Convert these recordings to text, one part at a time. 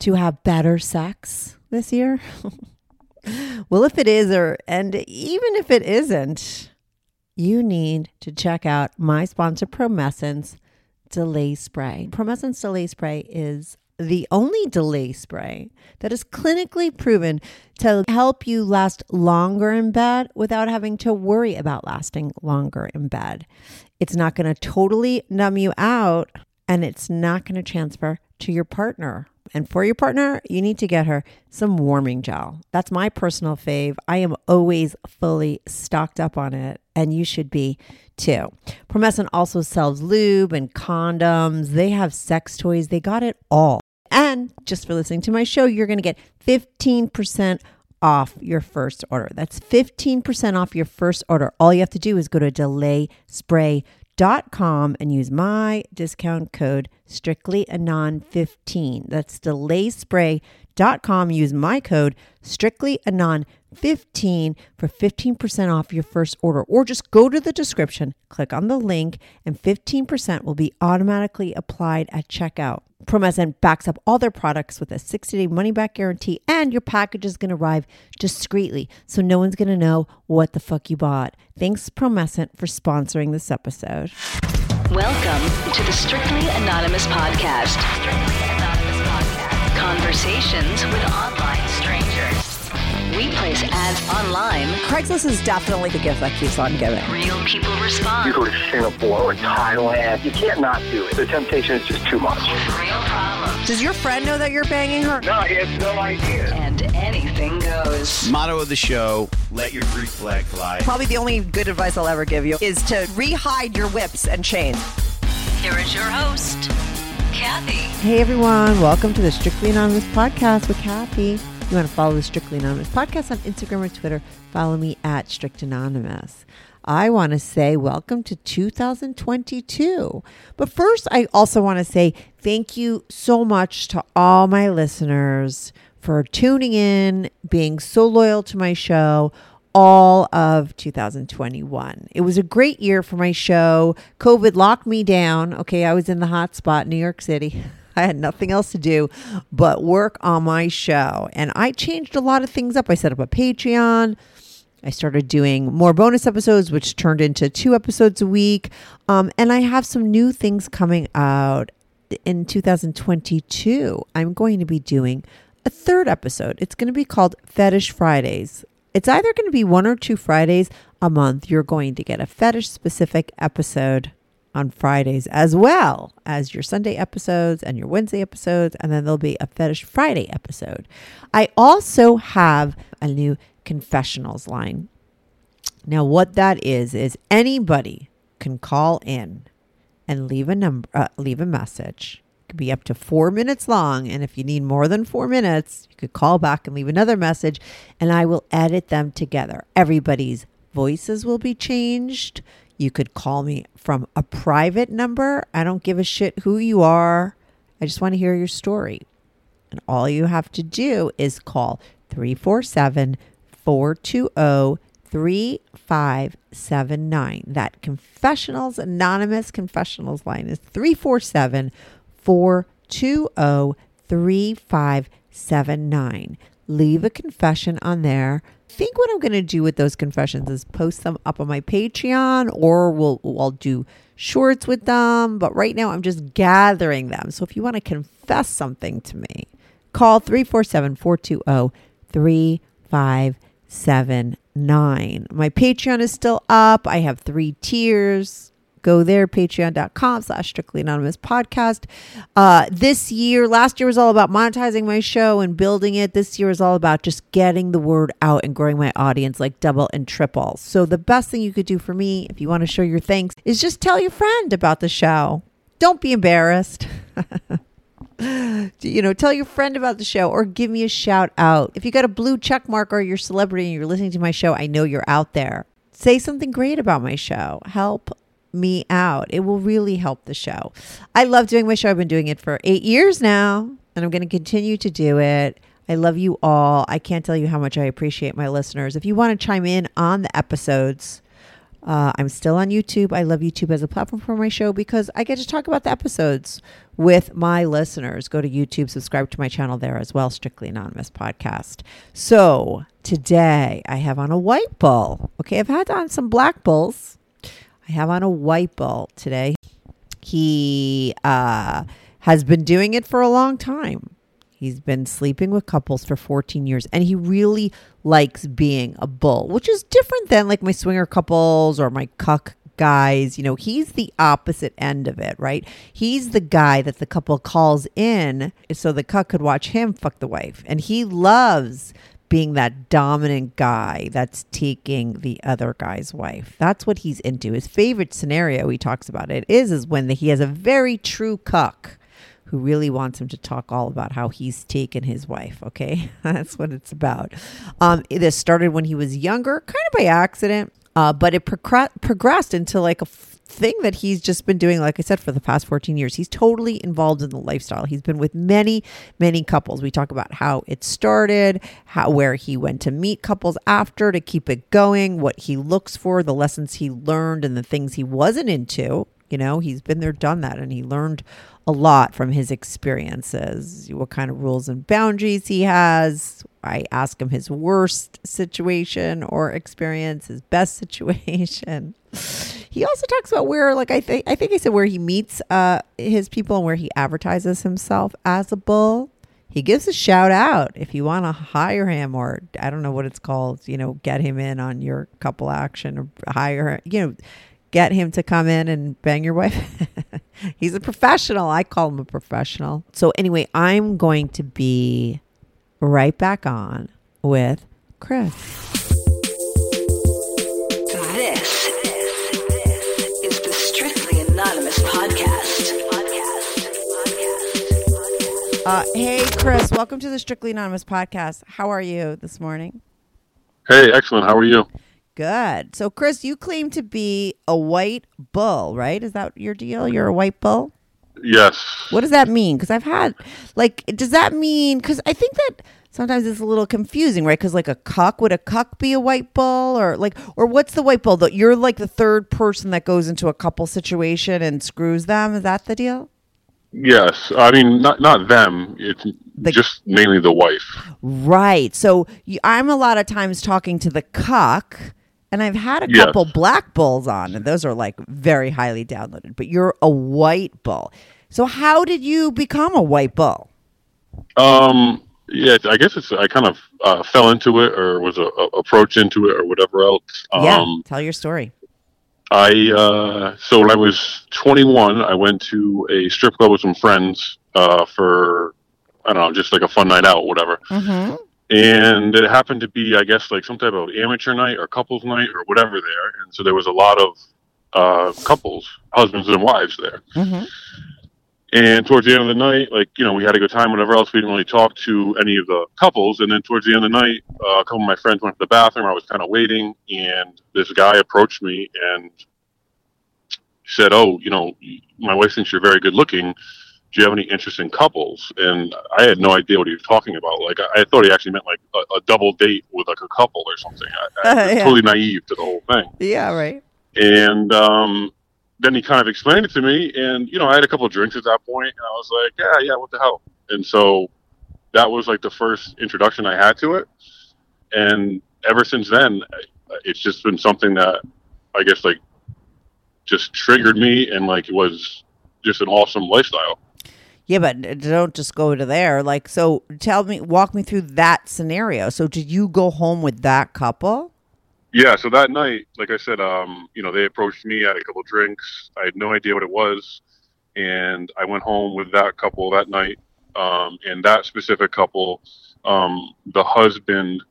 to have better sex this year? well, if it is, or and even if it isn't, you need to check out my sponsor, Promescent Delay Spray. Promescent Delay Spray is the only delay spray that is clinically proven to help you last longer in bed without having to worry about lasting longer in bed. It's not going to totally numb you out and it's not going to transfer to your partner. And for your partner, you need to get her some warming gel. That's my personal fave. I am always fully stocked up on it, and you should be too. Promescent also sells lube and condoms. They have sex toys. They got it all. And just for listening to my show, you're going to get 15% off your first order. That's 15% off your first order. All you have to do is go to delayspray.com and use my discount code strictlyanon15. That's delayspray.com. Use my code strictlyanon15 for 15% off your first order or just go to the description, click on the link and 15% will be automatically applied at checkout. Promescent backs up all their products with a 60 day money back guarantee, and your package is going to arrive discreetly, so no one's going to know what the fuck you bought. Thanks, Promescent, for sponsoring this episode. Welcome to the Strictly Anonymous Podcast. Strictly Anonymous Podcast. Conversations with online strangers. We place ads online. Craigslist is definitely the gift that keeps on giving. Real people respond. You go to Singapore or Thailand, you can't not do it. The temptation is just too much. Real problems. Does your friend know that you're banging her? No, he has no idea. And anything goes. Motto of the show let your Greek flag fly. Probably the only good advice I'll ever give you is to rehide your whips and chains. Here is your host, Kathy. Hey everyone, welcome to the Strictly Anonymous podcast with Kathy. You want to follow the Strictly Anonymous podcast on Instagram or Twitter, follow me at Strict Anonymous. I want to say welcome to 2022. But first, I also want to say thank you so much to all my listeners for tuning in, being so loyal to my show all of 2021. It was a great year for my show. COVID locked me down. Okay, I was in the hot spot, New York City. I had nothing else to do but work on my show. And I changed a lot of things up. I set up a Patreon. I started doing more bonus episodes, which turned into two episodes a week. Um, and I have some new things coming out in 2022. I'm going to be doing a third episode. It's going to be called Fetish Fridays. It's either going to be one or two Fridays a month. You're going to get a fetish specific episode on Fridays as well as your Sunday episodes and your Wednesday episodes. And then there'll be a Fetish Friday episode. I also have a new confessionals line. Now, what that is, is anybody can call in and leave a number, uh, leave a message. It could be up to four minutes long. And if you need more than four minutes, you could call back and leave another message, and I will edit them together. Everybody's voices will be changed. You could call me from a private number. I don't give a shit who you are. I just want to hear your story. And all you have to do is call 347 420 3579. That Confessionals Anonymous Confessionals line is 347 420 3579. Leave a confession on there. Think what I'm going to do with those confessions is post them up on my Patreon or we'll, I'll do shorts with them. But right now I'm just gathering them. So if you want to confess something to me, call 347 420 3579. My Patreon is still up. I have three tiers. Go there patreon.com slash strictly anonymous podcast. Uh, this year last year was all about monetizing my show and building it. This year is all about just getting the word out and growing my audience like double and triple. So the best thing you could do for me if you want to show your thanks is just tell your friend about the show. Don't be embarrassed you know, tell your friend about the show or give me a shout out. If you got a blue check mark or you're a celebrity and you're listening to my show, I know you're out there. Say something great about my show. Help me out. It will really help the show. I love doing my show. I've been doing it for eight years now, and I'm going to continue to do it. I love you all. I can't tell you how much I appreciate my listeners. If you want to chime in on the episodes, uh, I'm still on YouTube. I love YouTube as a platform for my show because I get to talk about the episodes with my listeners. Go to YouTube, subscribe to my channel there as well, Strictly Anonymous Podcast. So today I have on a white bull. Okay, I've had on some black bulls. I have on a white bull today. He uh, has been doing it for a long time. He's been sleeping with couples for 14 years and he really likes being a bull, which is different than like my swinger couples or my cuck guys. You know, he's the opposite end of it, right? He's the guy that the couple calls in so the cuck could watch him fuck the wife. And he loves being that dominant guy that's taking the other guy's wife. That's what he's into. His favorite scenario he talks about it is is when he has a very true cuck who really wants him to talk all about how he's taken his wife. Okay, that's what it's about. Um, this started when he was younger, kind of by accident, uh, but it progr- progressed into like a f- thing that he's just been doing. Like I said, for the past 14 years, he's totally involved in the lifestyle. He's been with many, many couples. We talk about how it started, how where he went to meet couples after to keep it going, what he looks for, the lessons he learned, and the things he wasn't into. You know, he's been there, done that, and he learned a lot from his experiences, what kind of rules and boundaries he has. I ask him his worst situation or experience, his best situation. He also talks about where, like I think, I think he said where he meets uh, his people and where he advertises himself as a bull. He gives a shout out if you want to hire him, or I don't know what it's called. You know, get him in on your couple action or hire. You know, get him to come in and bang your wife. He's a professional. I call him a professional. So, anyway, I'm going to be right back on with Chris. This is the Strictly Anonymous podcast. Uh, hey, Chris, welcome to the Strictly Anonymous podcast. How are you this morning? Hey, excellent. How are you? Good. So, Chris, you claim to be a white bull, right? Is that your deal? You're a white bull? Yes. What does that mean? Because I've had, like, does that mean, because I think that sometimes it's a little confusing, right? Because, like, a cuck, would a cuck be a white bull? Or, like, or what's the white bull? That You're like the third person that goes into a couple situation and screws them. Is that the deal? Yes. I mean, not not them. It's The- just mainly the wife. Right. So I'm a lot of times talking to the cuck, and I've had a Yes. couple black bulls on, and those are like very highly downloaded. But you're a white bull. So how did you become a white bull? Um. Yeah. I guess it's. I kind of uh, fell into it, or was a, a approach into it, or whatever else. Um, yeah. Tell your story. I uh, so when I was 21, I went to a strip club with some friends uh, for I don't know, just like a fun night out, whatever. Mm-hmm. And it happened to be, I guess, like some type of amateur night or couples night or whatever there. And so there was a lot of uh, couples, husbands and wives there. Mm-hmm. And towards the end of the night, like, you know, we had a good time, whatever else. We didn't really talk to any of the couples. And then towards the end of the night, uh, a couple of my friends went to the bathroom. I was kind of waiting. And this guy approached me and said, Oh, you know, my wife thinks you're very good looking. Do you have any interest in couples? And I had no idea what he was talking about. Like, I, I thought he actually meant like a, a double date with like a couple or something. I, I was Yeah. totally naive to the whole thing. Yeah. Right. And um, then he kind of explained it to me, and you know, I had a couple of drinks at that point, and I was like, yeah, yeah, what the hell? And so that was like the first introduction I had to it, and ever since then, it's just been something that I guess like just triggered me, and like it was just an awesome lifestyle. Yeah, but don't just go to there. Like, so tell me, walk me through that scenario. So, did you go home with that couple? Yeah, so that night, like I said, um, you know, they approached me, I had a couple drinks. I had no idea what it was. And I went home with that couple that night. Um, and that specific couple, um, the husband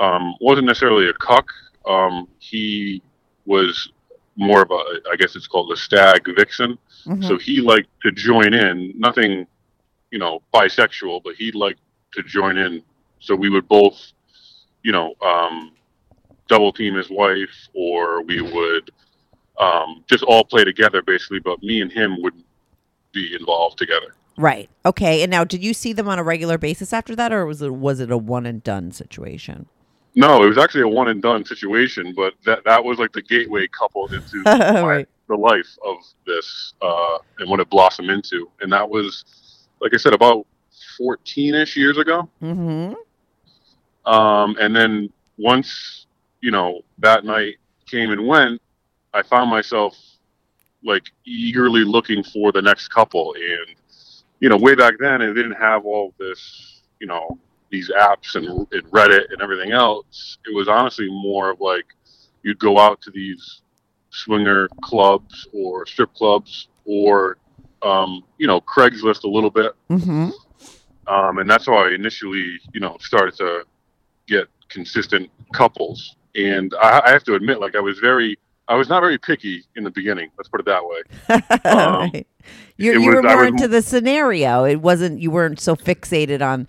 um, wasn't necessarily a cuck. Um, he was more of a, I guess it's called a stag vixen. Mhm. So he liked to join in. Nothing you know, bisexual, but he'd like to join in. So we would both, you know, um, double team his wife, or we would um, just all play together basically. But me and him would be involved together. Right. Okay. And now, did you see them on a regular basis after that, or was it was it a one and done situation? No, it was actually a one and done situation, but that that was like the gateway couple into Right. the life of this uh, and what it blossomed into. And that was, like I said, about 14 ish years ago. Mm-hmm. Um, and then once, you know, that night came and went, I found myself like eagerly looking for the next couple. And, you know, way back then, it didn't have all this, you know, these apps and, and Reddit and everything else. It was honestly more of like you'd go out to these swinger clubs or strip clubs or, um, you know, Craigslist a little bit. Mm-hmm. Um, and that's how I initially, you know, started to get consistent couples. And I, I have to admit, like I was very, I was not very picky in the beginning. Let's put it that way. Um, right. You, you were was- I more was- into the scenario. It wasn't. You weren't so fixated on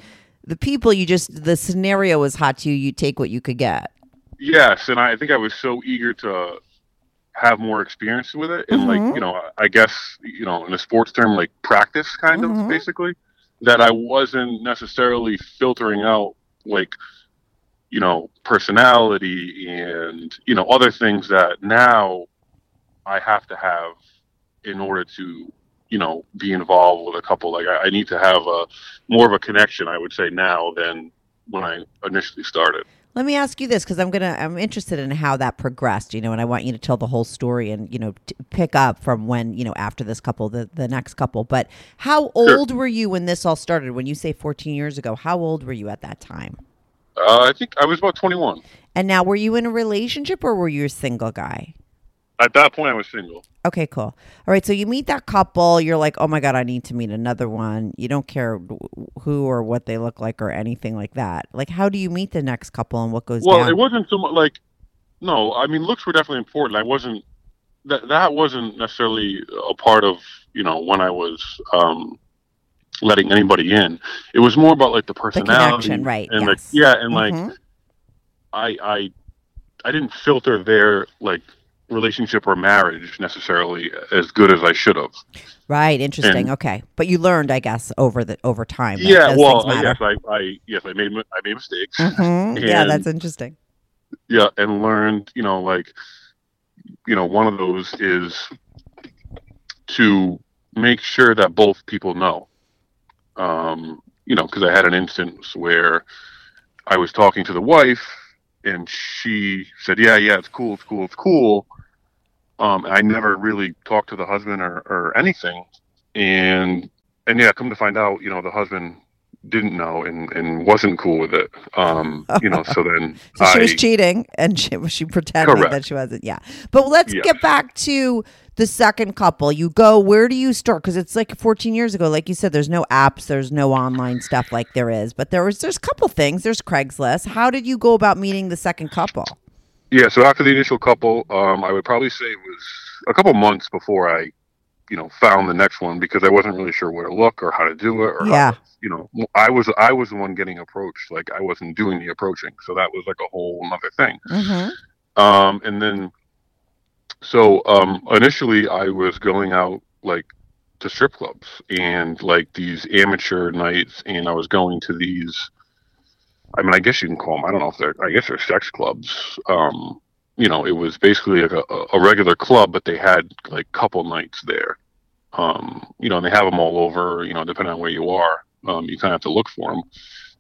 the people. You just the scenario was hot to you. You take what you could get. Yes, and I think I was so eager to have more experience with it, and Mhm. like you know, I guess you know, in a sports term, like practice, kind Mhm. of basically, that I wasn't necessarily filtering out like you know personality and you know other things that now I have to have in order to you know be involved with a couple. Like I, I need to have a more of a connection, I would say now than when I initially started. Let me ask you this because I'm gonna I'm interested in how that progressed. You know, and I want you to tell the whole story and you know t- pick up from when you know after this couple, the the next couple. But how Sure. old were you when this all started? When you say 14 years ago, how old were you at that time? Uh, I think I was about 21. And now, were you in a relationship or were you a single guy? At that point, I was single. Okay, cool. All right, so you meet that couple. You're like, oh my god, I need to meet another one. You don't care who or what they look like or anything like that. Like, how do you meet the next couple and what goes Well, down? it wasn't so much like, no, I mean, looks were definitely important. I wasn't, that, that wasn't necessarily a part of, you know, when I was um, letting anybody in. It was more about like the personality. connection, right, And yes. like, yeah, and like, Mhm. I, I, I didn't filter their like relationship or marriage necessarily as good as I should have. Right, interesting. And- okay, but you learned, I guess, over the over time. yeah, well, things I- matter. yes, I, I, yes, I made, I made mistakes. Mhm. Yeah, that's interesting. yeah and learned you know like you know one of those is to make sure that both people know um you know because i had an instance where i was talking to the wife and she said yeah yeah it's cool it's cool it's cool um i never really talked to the husband or, or anything and and yeah come to find out you know the husband didn't know and and wasn't cool with it um you know so then So she was cheating, and she she pretended Correct. that she wasn't. Yeah, but let's Yes. get back to the second couple. You go. Where do you start? Because it's like 14 years ago. Like you said, there's no apps, there's no online stuff like there is. But there was there's a couple things. There's Craigslist. How did you go about meeting the second couple? Yeah, so after the initial couple, um, I would probably say it was a couple months before I, you know, found the next one because I wasn't really sure where to look or how to do it or Yeah. you know, I was I was the one getting approached. Like I wasn't doing the approaching, so that was like a whole other thing. Mm-hmm. Um, and then, so um, initially I was going out like to strip clubs and like these amateur nights, and I was going to these. I mean, I guess you can call them. I don't know if they're. I guess they're sex clubs. Um, you know, it was basically like a, a regular club, but they had like couple nights there. Um, you know, and they have them all over. You know, depending on where you are, um, you kind of have to look for them.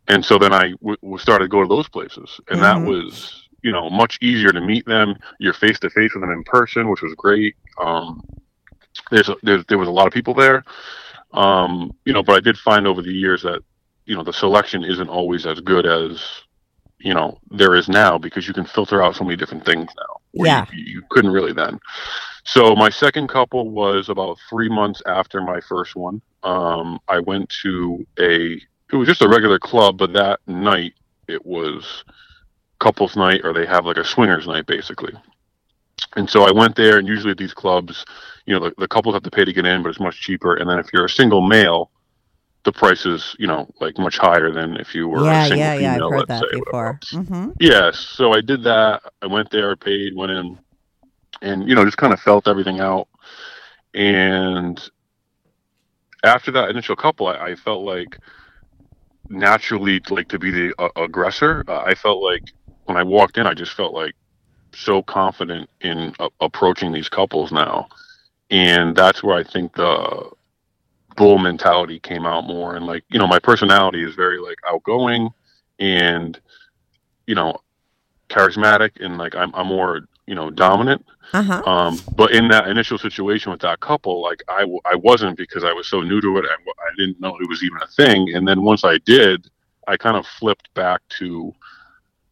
And so then I w- started to go to those places, and Mhm. that was you know much easier to meet them. You're face to face with them in person, which was great. Um, there's, a, there's there was a lot of people there, um, you know, but I did find over the years that you know the selection isn't always as good as you know there is now because you can filter out so many different things now. Yeah. you, you couldn't really then. So my second couple was about three months after my first one. Um, I went to a it was just a regular club, but that night it was couples night or they have like a swingers night basically. And so I went there, and usually at these clubs, you know, the, the couples have to pay to get in, but it's much cheaper. And then if you're a single male, the price is you know like much higher than if you were yeah, a single yeah, yeah. I've female, heard that say, before. else. hmm Yes, so I did that. I went there, paid, went in, and you know just kind of felt everything out. And after that initial couple, I, I felt like naturally like to be the uh, aggressor. Uh, I felt like when I walked in, I just felt like so confident in uh, approaching these couples now, and that's where I think the bull mentality came out more. And like you know, my personality is very like outgoing and you know charismatic, and like I'm I'm more you know dominant. Uh huh. Um, but in that initial situation with that couple, like I, w- I wasn't because I was so new to it. I, w- I didn't know it was even a thing. And then once I did, I kind of flipped back to,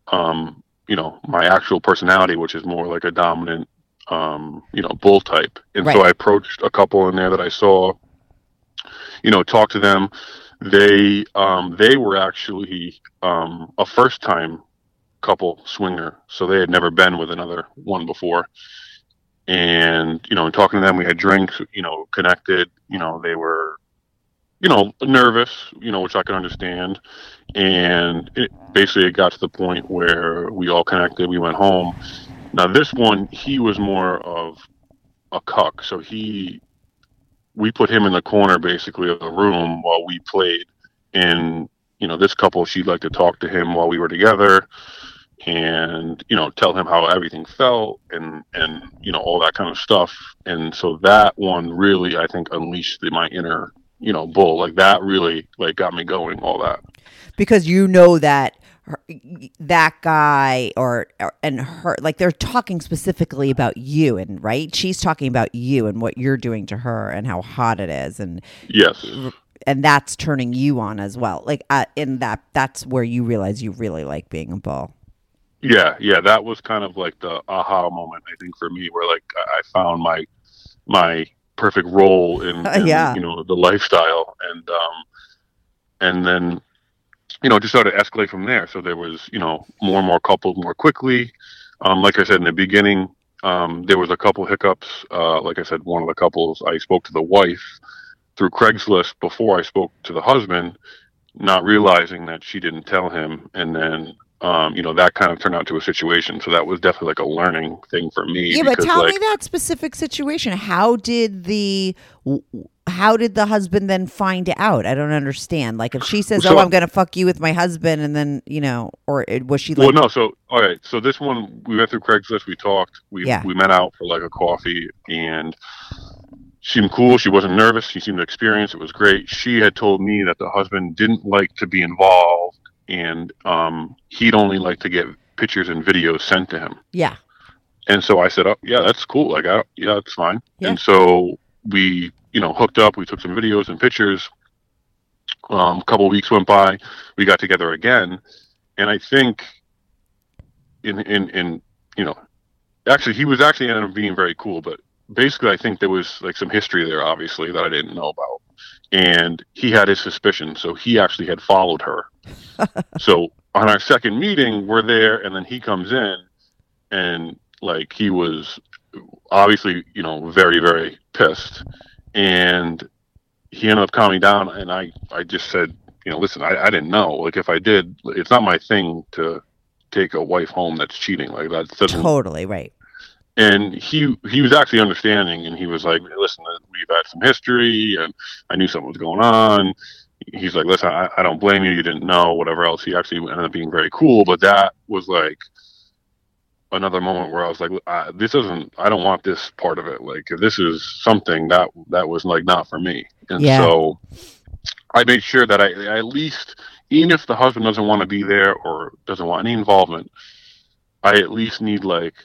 um, you know, my actual personality, which is more like a dominant, um, you know, bull type. And so I approached a couple in there that I saw, you know, talked to them. They, um, they were actually, um, a first time couple swinger. So they had never been with another one before and you know, talking to them, we had drinks, you know, connected. You know, they were, you know, nervous, you know, which I can understand. And it basically it got to the point where we all connected. We went home. Now this one, he was more of a cuck, so he, we put him in the corner basically of the room while we played. And you know, this couple, she'd like to talk to him while we were together and you know tell him how everything felt and and you know all that kind of stuff. And so that one really i think unleashed the, my inner you know bull. Like that really like got me going all that. Because you know that her, that guy or, or and her like they're talking specifically about you and right? She's talking about you and what you're doing to her and how hot it is and yes. and that's turning you on as well. Like uh, in that that's where you realize you really like being a bull yeah yeah that was kind of like the aha moment i think for me where like i found my my perfect role in, in Yeah. you know the lifestyle and um and then you know just started to escalate from there. So there was you know more and more couples more quickly. Um like i said in the beginning um there was a couple hiccups. Uh like i said one of the couples i spoke to the wife through craigslist before i spoke to the husband not realizing that she didn't tell him. And then um, you know that kind of turned out to a situation so that was definitely like a learning thing for me yeah but tell like, me that specific situation how did the how did the husband then find out i don't understand like if she says So- oh i'm gonna fuck you with my husband and then you know or it, was she like well, no. So, all right. So this one, we went through Craigslist. We talked. We Yeah. we met out for like a coffee, and she seemed cool. She wasn't nervous. She seemed experienced. It was great. She had told me that the husband didn't like to be involved, and um, he'd only like to get pictures and videos sent to him. yeah And so I said, "Oh, yeah, that's cool. Like, I, yeah, that's fine." Yeah. And so we, you know, hooked up. We took some videos and pictures. Um, a couple of weeks went by. We got together again, and I think, in in in you know, actually, he was actually ended up being very cool. But basically, I think there was like some history there, obviously, that I didn't know about, and he had his suspicions. So he actually had followed her. So on our second meeting, we're there, and then he comes in, and like he was obviously you know very very pissed. And he ended up calming down and i i just said you know listen i, I didn't know. Like if i did it's not my thing to take a wife home that's cheating. Like that doesn't totally right. And he he was actually understanding and he was like listen we've had some history and i knew something was going on he's like listen I, I don't blame you. You didn't know whatever else. He actually ended up being very cool but that was like another moment where i was like I, this isn't i don't want this part of it. Like if this is something that that was like not for me. And Yeah. so i made sure that i, I at least even if the husband doesn't want to be there or doesn't want any involvement i at least need like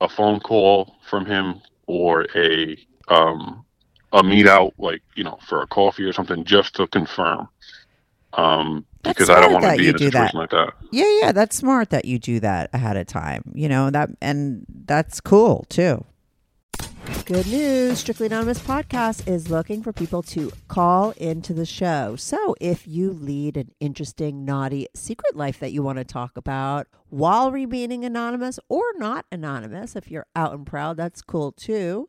a phone call from him or a um a meet out like you know for a coffee or something just to confirm um That's because i don't want to that be you in a do that. situation like that Yeah, yeah, that's smart that you do that ahead of time. You know that, and that's cool too. Good news! Strictly Anonymous podcast is looking for people to call into the show. So, if you lead an interesting, naughty secret life that you want to talk about while remaining anonymous or not anonymous, if you're out and proud, that's cool too.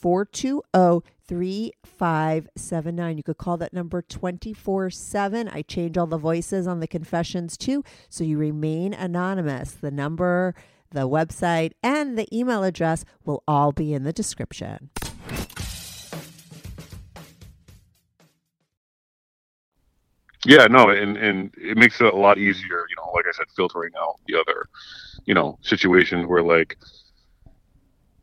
420 3579. You could call that number 24 7. I change all the voices on the confessions too, so you remain anonymous. The number, the website, and the email address will all be in the description. Yeah, no, and and it makes it a lot easier, you know, like I said, filtering out the other, you know, situations where like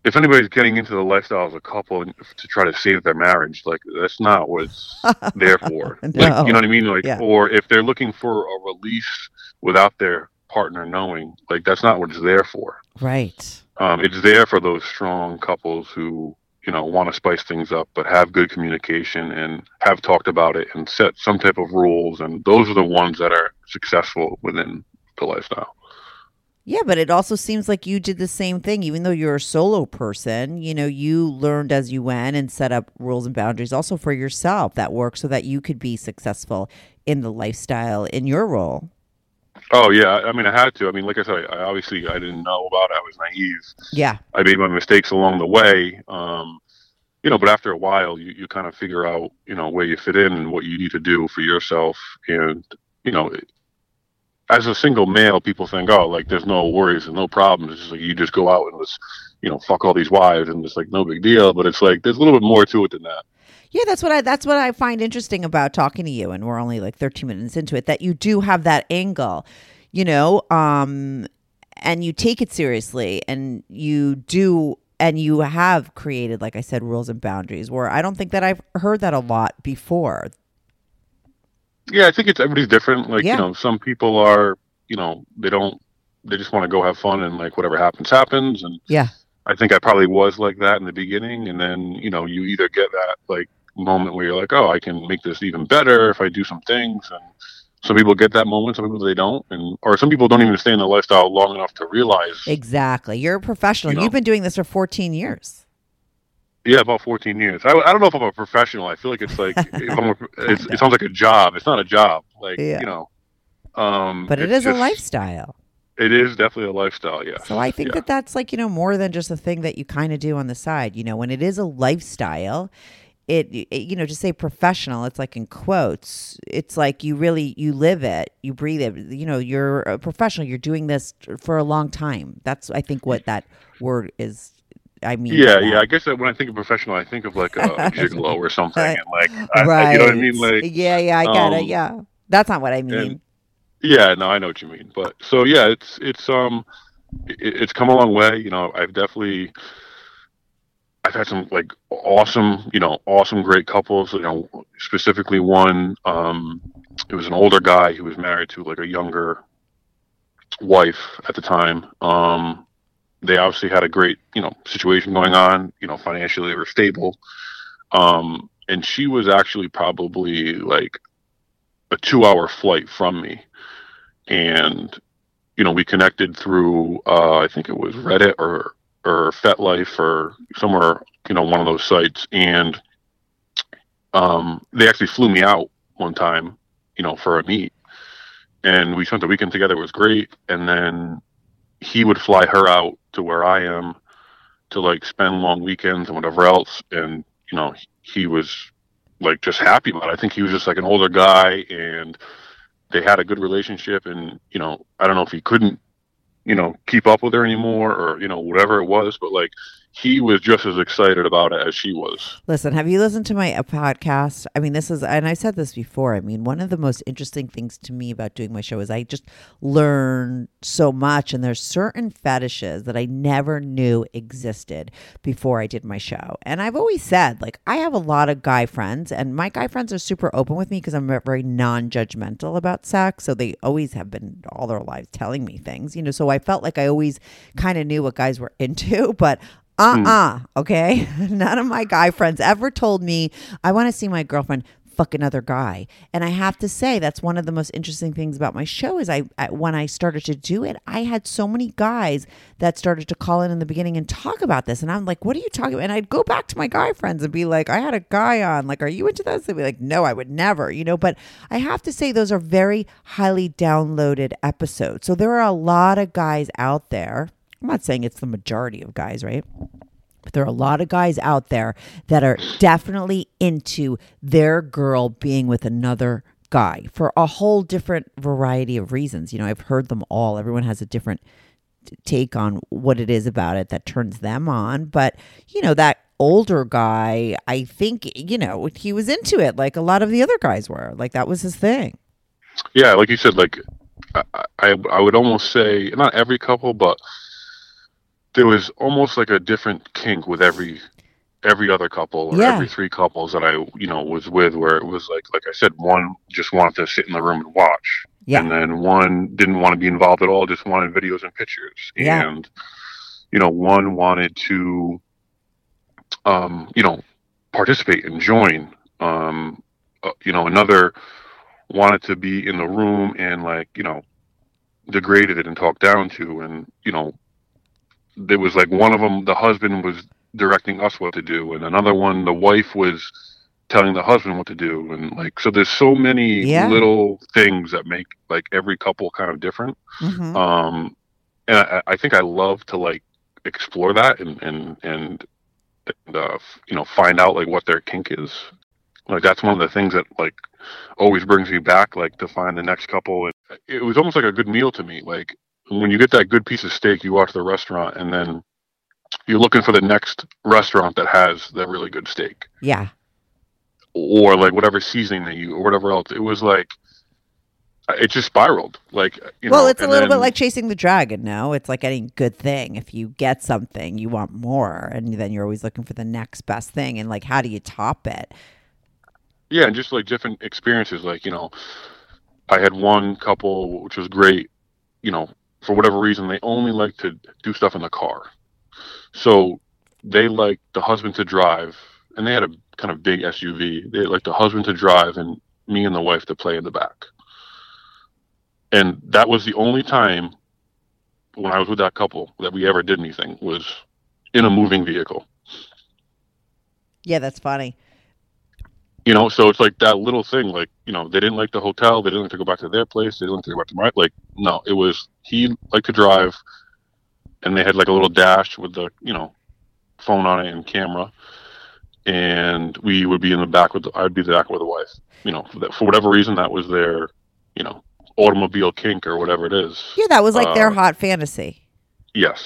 if anybody's getting into the lifestyle as a couple to try to save their marriage, like that's not what it's there for. No. Like you know what I mean? Like Yeah. or if they're looking for a release without their partner knowing, like that's not what it's there for. Right. Um, it's there for those strong couples who you know want to spice things up, but have good communication and have talked about it and set some type of rules, and those are the ones that are successful within the lifestyle. Yeah, but it also seems like you did the same thing. Even though you're a solo person, you know, you learned as you went and set up rules and boundaries also for yourself that work so that you could be successful in the lifestyle in your role. Oh yeah, I mean I had to. I mean, like I said, I obviously I didn't know about it. I was naive. Yeah. I made my mistakes along the way. Um, you know, but after a while, you, you kind of figure out, you know, where you fit in and what you need to do for yourself. And, you know, as a single male, people think, oh, like there's no worries and no problems. It's just like you just go out and just, you know, fuck all these wives and it's like no big deal. But it's like there's a little bit more to it than that. Yeah, that's what I that's what I find interesting about talking to you and we're only like 13 minutes into it that you do have that angle. You know, um and you take it seriously and you do and you have created like I said rules and boundaries where I don't think that I've heard that a lot before. Yeah, I think it's everybody's different. Like, Yeah. you know, some people are, you know, they don't, they just want to go have fun and like whatever happens, happens. And Yeah. I think I probably was like that in the beginning. And then, you know, you either get that like moment where you're like, oh, I can make this even better if I do some things. And some people get that moment, some people they don't. And, or some people don't even stay in the lifestyle long enough to realize, Exactly. You're a professional. You know. You've been doing this for 14 years. Yeah, about 14 years. I, I don't know if I'm a professional. I feel like it's like, a, it's, it sounds like a job. It's not a job. Like, Yeah. you know, um, But it's is a lifestyle. It is definitely a lifestyle, Yeah. So I think Yeah. that that's like, you know, more than just a thing that you kind of do on the side. You know, when it is a lifestyle, it, it you know, to say professional, it's like in quotes. It's like you really you live it, you breathe it. You know, you're a professional. You're doing this for a long time. That's I think what that word is I mean Yeah, yeah. I guess that when I think of professional, I think of like a gigolo or something, and like, I, right. I, you know what I mean? Like, yeah, yeah, I it. um, Yeah. That's not what I mean. and- yeah, no, I know what you mean. But so yeah, it's it's um, it, it's come a long way. You know, I've definitely, I've had some like awesome, you know, awesome, great couples. You know, specifically one, um, it was an older guy who was married to like a younger wife at the time. Um, they obviously had a great, you know, situation going on. You know, financially they were stable. Um, and she was actually probably like a two-hour flight from me, and you know, we connected through uh, I think it was Reddit or or FetLife or somewhere, you know, one of those sites, and um, they actually flew me out one time, you know, for a meet, and we spent the weekend together. It was great, and then he would fly her out to where I am to like spend long weekends and whatever else, and you know, he was like just happy about it. I think he was just like an older guy, and they had a good relationship, and you know, I don't know if he couldn't you know, keep up with her anymore or, you know, whatever it was, but like he was just as excited about it as she was. Listen, have you listened to my uh, podcast? I mean, this is, and I said this before. I mean, one of the most interesting things to me about doing my show is I just learn so much, and there's certain fetishes that I never knew existed before I did my show. And I've always said, like, I have a lot of guy friends, and my guy friends are super open with me because I'm very non judgmental about sex. So they always have been all their lives telling me things, you know. So I felt like I always kind of knew what guys were into, but uh uh okay. None of my guy friends ever told me, I want to see my girlfriend fuck another guy. And I have to say, that's one of the most interesting things about my show is I, I when I started to do it, I had so many guys that started to call in in the beginning and talk about this. And I'm like, what are you talking about? And I'd go back to my guy friends and be like, I had a guy on. Like, are you into this? They'd be like, no, I would never, you know. But I have to say, those are very highly downloaded episodes. So there are a lot of guys out there. I'm not saying it's the majority of guys, right? But there are a lot of guys out there that are definitely into their girl being with another guy for a whole different variety of reasons. You know, I've heard them all. Everyone has a different take on what it is about it that turns them on. But, you know, that older guy, I think, you know, he was into it like a lot of the other guys were. Like that was his thing. Yeah, like you said, like I, I, I would almost say not every couple, but there was almost like a different kink with every every other couple or Yeah. every three couples that I you know was with, where it was like like I said, one just wanted to sit in the room and watch, Yeah. and then one didn't want to be involved at all, just wanted videos and pictures, Yeah. and you know one wanted to, um, you know, participate and join, um, uh, you know another wanted to be in the room and like you know degraded it and talked down to and you know there was like one of them the husband was directing us what to do and another one the wife was telling the husband what to do and like so there's so many Yeah. little things that make like every couple kind of different Mhm. um and I, I think i love to like explore that and and and, and uh, you know find out like what their kink is like that's one of the things that like always brings me back like to find the next couple and it was almost like a good meal to me like when you get that good piece of steak you walk to the restaurant and then you're looking for the next restaurant that has that really good steak Yeah. or like whatever seasoning that you or whatever else it was like it just spiraled like you well, know, it's a little bit like chasing the dragon, no? It's like any good thing. If you get something, you want more, and then you're always looking for the next best thing. And like, how do you top it? yeah and just like different experiences like you know i had one couple which was great you know for whatever reason they only like to do stuff in the car. So they like the husband to drive and they had a kind of big suv they like the husband to drive and me and the wife to play in the back. And that was the only time when i was with that couple that we ever did anything was in a moving vehicle. Yeah, that's funny. You know so it's like that little thing like you know they didn't like the hotel they didn't like to go back to their place they didn't like to go back to my like no it was he liked to drive and they had like a little dash with the you know phone on it and camera and we would be in the back with the, i'd be the back with the wife you know for, that, for whatever reason that was their you know automobile kink or whatever it is Yeah, that was like their Uh, hot fantasy. yes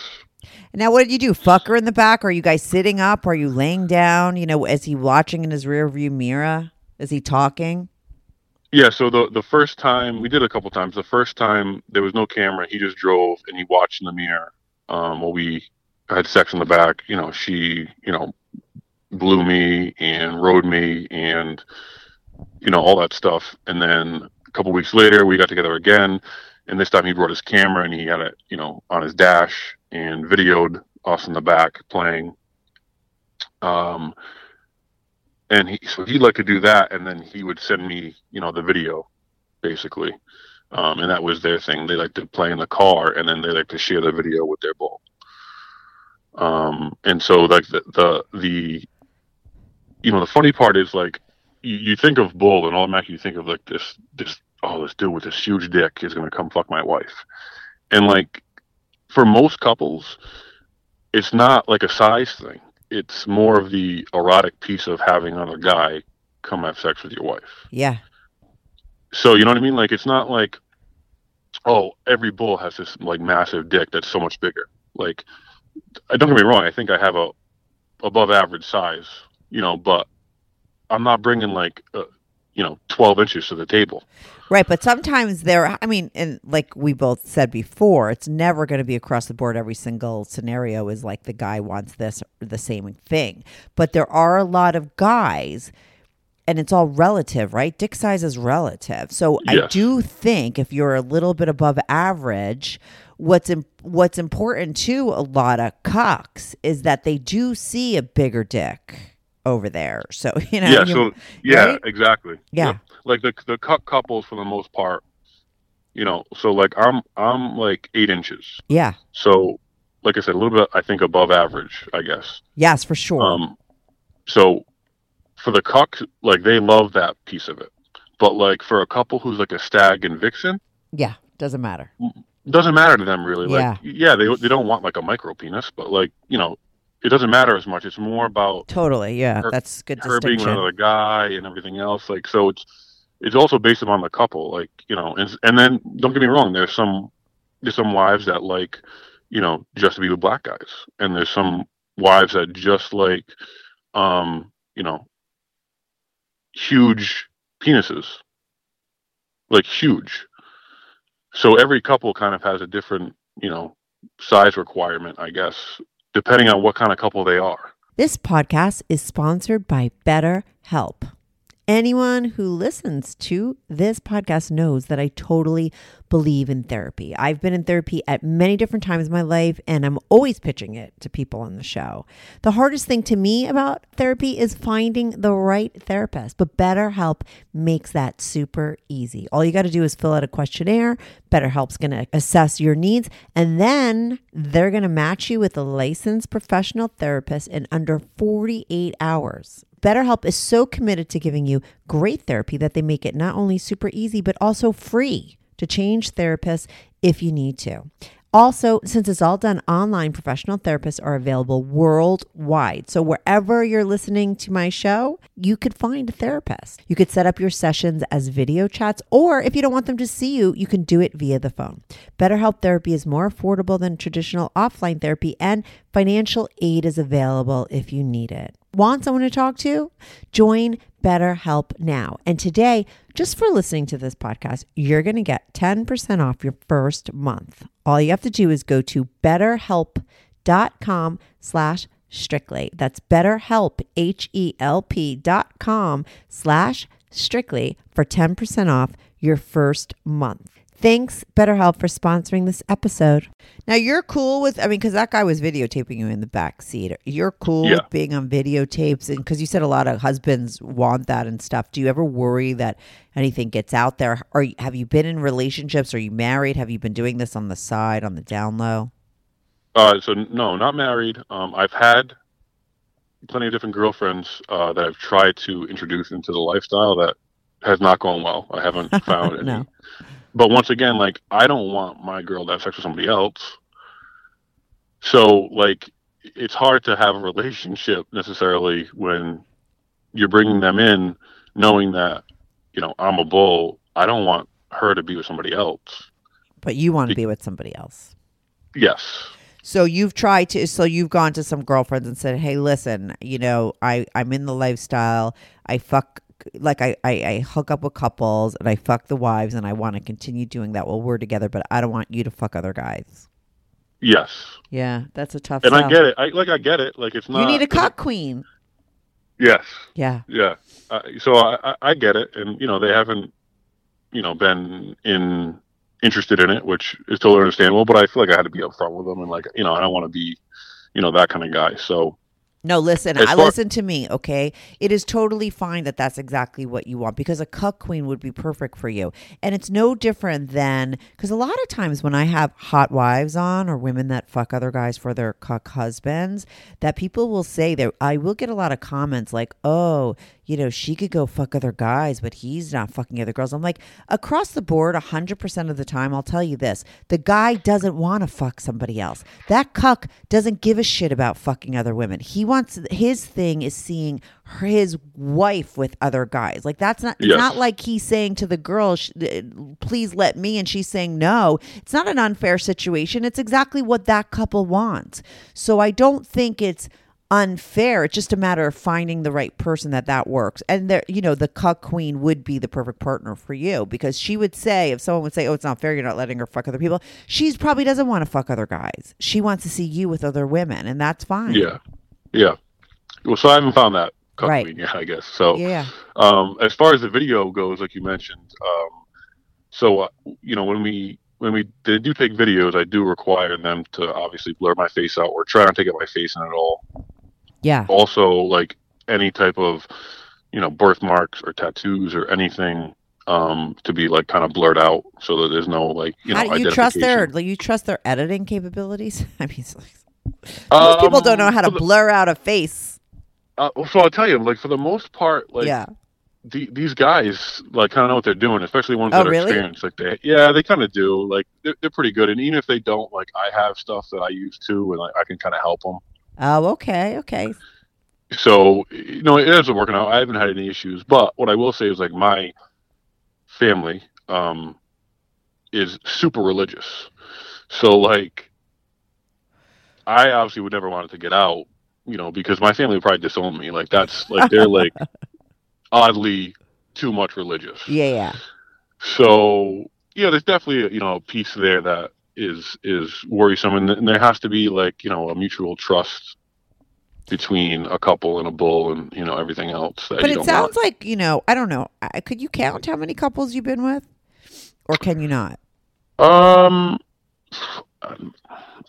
Now, what did you do? Fuck her in the back? Are you guys sitting up? Are you laying down? You know, is he watching in his rear view mirror? Is he talking? Yeah, so the the first time we did a couple times. The first time there was no camera. He just drove and he watched in the mirror. Um, while we had sex in the back. You know, she you know blew me and rode me and you know all that stuff. And then a couple weeks later, we got together again. And this time he brought his camera and he had it you know on his dash and videoed us in the back playing. Um, and he so he'd like to do that and then he would send me you know the video basically. Um, and that was their thing. They like to play in the car and then they like to share the video with their bull um, and so like the, the the you know the funny part is like you, you think of bull and automatically you think of like this this oh this dude with this huge dick is gonna come fuck my wife. And like for most couples it's not like a size thing it's more of the erotic piece of having another guy come have sex with your wife. Yeah. So you know what I mean? Like it's not like, oh, every bull has this like massive dick that's so much bigger. Like, uh, don't get me wrong. I think I have a above average size, you know, but I'm not bringing like, you know, 12 inches to the table. Right, but sometimes there I mean, and like we both said before, it's never going to be across the board every single scenario is like the guy wants this or the same thing. But there are a lot of guys and it's all relative, right? Dick size is relative. So I do think if you're a little bit above average, what's what's important to a lot of cucks is that they do see a bigger dick. Over there. So you know, yeah. So yeah, right? exactly. Yeah. Yep. Like the the cuck couples for the most part, you know. So like I'm I'm like eight inches. yeah, So like I said, a little bit I think above average, I guess. yes, for sure. Um, so for the cuck, like they love that piece of it. But like for a couple who's like a stag and vixen, yeah, doesn't matter. doesn't matter to them really. Yeah. Like yeah, they they don't want like a micro penis, but like you know, it doesn't matter as much. It's more about Totally, yeah, Her- that's good her being another guy and everything else. Like so, it's it's also based upon the couple. Like you know, and and then don't get me wrong. There's some there's some wives that like you know just to be with black guys, and there's some wives that just like um you know huge penises, like huge. So every couple kind of has a different you know size requirement, I guess, depending on what kind of couple they are. This podcast is sponsored by BetterHelp. Anyone who listens to this podcast knows that I totally believe in therapy. I've been in therapy at many different times in my life, and I'm always pitching it to people on the show. The hardest thing to me about therapy is finding the right therapist, but BetterHelp makes that super easy. All you got to do is fill out a questionnaire. BetterHelp's going to assess your needs, and then they're going to match you with a licensed professional therapist in under 48 hours. BetterHelp is so committed to giving you great therapy that they make it not only super easy, but also free to change therapists if you need to. Also, since it's all done online, professional therapists are available worldwide. So, wherever you're listening to my show, you could find a therapist. You could set up your sessions as video chats, or if you don't want them to see you, you can do it via the phone. BetterHelp therapy is more affordable than traditional offline therapy, and financial aid is available if you need it. Want someone to talk to? Join BetterHelp now. And today, just for listening to this podcast, you're going to get 10% off your first month. All you have to do is go to betterhelp.com slash strictly. That's betterhelp, H-E-L-P dot com slash strictly for 10% off your first month. Thanks, BetterHelp, for sponsoring this episode. Now you're cool with, I mean, because that guy was videotaping you in the back seat. You're cool Yeah. with being on videotapes, and because you said a lot of husbands want that and stuff. Do you ever worry that anything gets out there? Or have you been in relationships? Are you married? Have you been doing this on the side, on the down low? Uh, so no, not married. Um, I've had plenty of different girlfriends uh, that I've tried to introduce into the lifestyle that has not gone well. I haven't found any. But once again, like I don't want my girl to have sex with somebody else. So like, it's hard to have a relationship necessarily when you're bringing them in, knowing that you know I'm a bull. I don't want her to be with somebody else. But you want to be with somebody else. Yes. So you've tried to so you've gone to some girlfriends and said, Hey, listen, you know, I, I'm in the lifestyle. I fuck like I, I, I hook up with couples and I fuck the wives and I want to continue doing that while we're together, but I don't want you to fuck other guys. Yes. Yeah, that's a tough And I get it. I like. I get it. Like it's not. You need a cuck queen. Yes. Yeah. Yeah. Uh, so I, I, I get it, and you know they haven't, you know, been in interested in it, which is totally understandable. But I feel like I had to be upfront with them, and like you know, I don't want to be, you know, that kind of guy. So No, listen, I listen to me, okay? It is totally fine that that's exactly what you want because a cuck queen would be perfect for you. And it's no different than because a lot of times when I have hot wives on or women that fuck other guys for their cuck husbands, that people will say that I will get a lot of comments like, "Oh, you know, she could go fuck other guys, but he's not fucking other girls." I'm like, across the board, 100% of the time, I'll tell you this. The guy doesn't want to fuck somebody else. That cuck doesn't give a shit about fucking other women. He wants his thing is seeing her, his wife with other guys. Like that's not Yes. not like he's saying to the girl, uh, "Please let me," and she's saying no. It's not an unfair situation. It's exactly what that couple wants. So I don't think it's unfair. It's just a matter of finding the right person that that works. And there, you know, the cuck queen would be the perfect partner for you because she would say, if someone would say, "Oh, it's not fair, you're not letting her fuck other people," she's probably doesn't want to fuck other guys. She wants to see you with other women, and that's fine. yeah, yeah. Well, so I haven't found that Right. yet, I guess. So Yeah. um, as far as the video goes, like you mentioned, um, so uh, you know when we when we they do take videos, I do require them to obviously blur my face out or try not to get my face in at all. Yeah. Also, like any type of you know birthmarks or tattoos or anything um to be like kind of blurred out so that there's no like you How know do you trust their like, you trust their editing capabilities? I mean, it's like, most people Um, don't know how to the- blur out a face. uh, so I'll tell you, like for the most part, like yeah. the, these guys like kind of know what they're doing, especially ones Oh, that are really? experienced. Like they, yeah, they kind of do. Like they're, they're pretty good, and even if they don't, like I have stuff that I use too, and like, I can kind of help them. Oh, okay, okay. So you know, it ends up working out. I haven't had any issues, but what I will say is like my family um, is super religious. So like, I obviously would never want it to get out, you know, because my family would probably disown me. Like that's like they're like oddly too much religious. Yeah, yeah. So yeah, there's definitely a, you know a piece there that is is worrisome, and, and there has to be like you know a mutual trust between a couple and a bull, and you know everything else. But it sounds want. like you know. I don't know. I, could you count how many couples you've been with, or can you not? Um,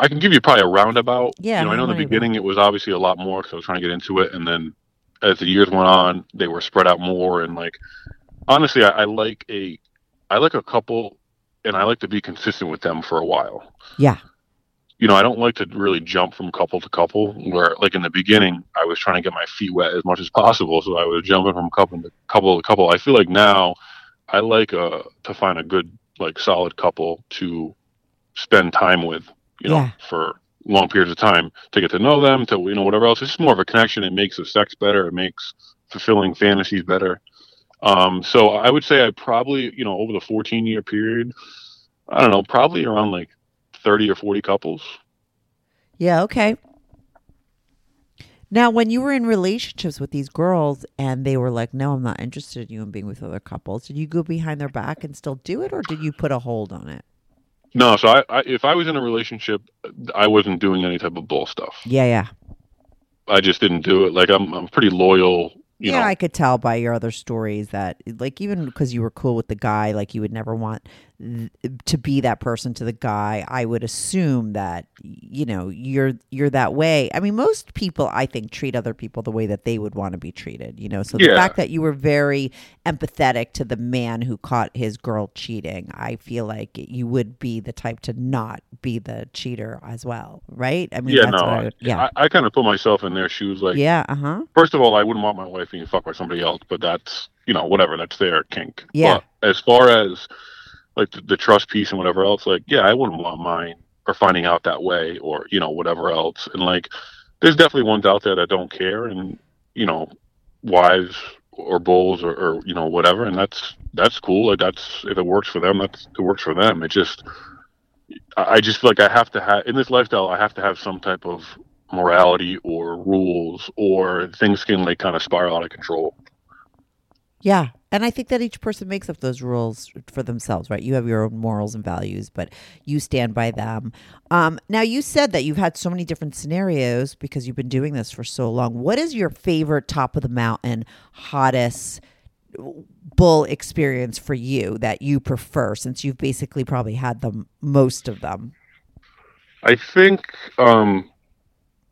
I can give you probably a roundabout. Yeah, you know, I know in the beginning it was obviously a lot more because I was trying to get into it, and then as the years went on, they were spread out more. And like, honestly, I, I like a, I like a couple, and I like to be consistent with them for a while. Yeah. you know, I don't like to really jump from couple to couple. Where, like in the beginning, I was trying to get my feet wet as much as possible, so I was jumping from couple to couple to couple. I feel like now, I like uh to find a good, like, solid couple to spend time with, you know, Yeah. for long periods of time to get to know them, to you know, whatever else. It's just more of a connection. It makes the sex better. It makes fulfilling fantasies better. Um, so I would say I probably, you know, over the 14 year period, I don't know, probably around like 30 or 40 couples. Yeah, okay. Now, when you were in relationships with these girls and they were like, no, I'm not interested in you and being with other couples, did you go behind their back and still do it or did you put a hold on it? No, so I, I if I was in a relationship, I wasn't doing any type of bull stuff. Yeah, yeah. I just didn't do it. Like I'm, I'm pretty loyal. You yeah, know, I could tell by your other stories that, like, even because you were cool with the guy, like, you would never want to be that person to the guy. I would assume that, you know, you're you're that way. I mean, most people, I think, treat other people the way that they would want to be treated. You know, so the fact that you were very empathetic to the man who caught his girl cheating, I feel like you would be the type to not be the cheater as well, right? I mean, yeah, that's no, what I would, yeah, I, I kind of put myself in their shoes. Like, yeah, uh huh, first of all, I wouldn't want my wife being fucked by somebody else, but that's you know whatever. That's their kink. Yeah. But as far as like the, trust piece and whatever else, like yeah, I wouldn't want mine or finding out that way or you know whatever else. And like, there's definitely ones out there that don't care, and you know, wives or bulls or, or you know whatever, and that's that's cool. Like that's if it works for them, that's it works for them. It just I I just feel like I have to have in this lifestyle. I have to have some type of morality or rules, or things can like kind of spiral out of control. Yeah. And I think that each person makes up those rules for themselves, right? You have your own morals and values, but you stand by them. Um, now, you said that you've had so many different scenarios because you've been doing this for so long. What is your favorite top of the mountain, hottest bull experience for you that you prefer since you've basically probably had them most of them? I think, um,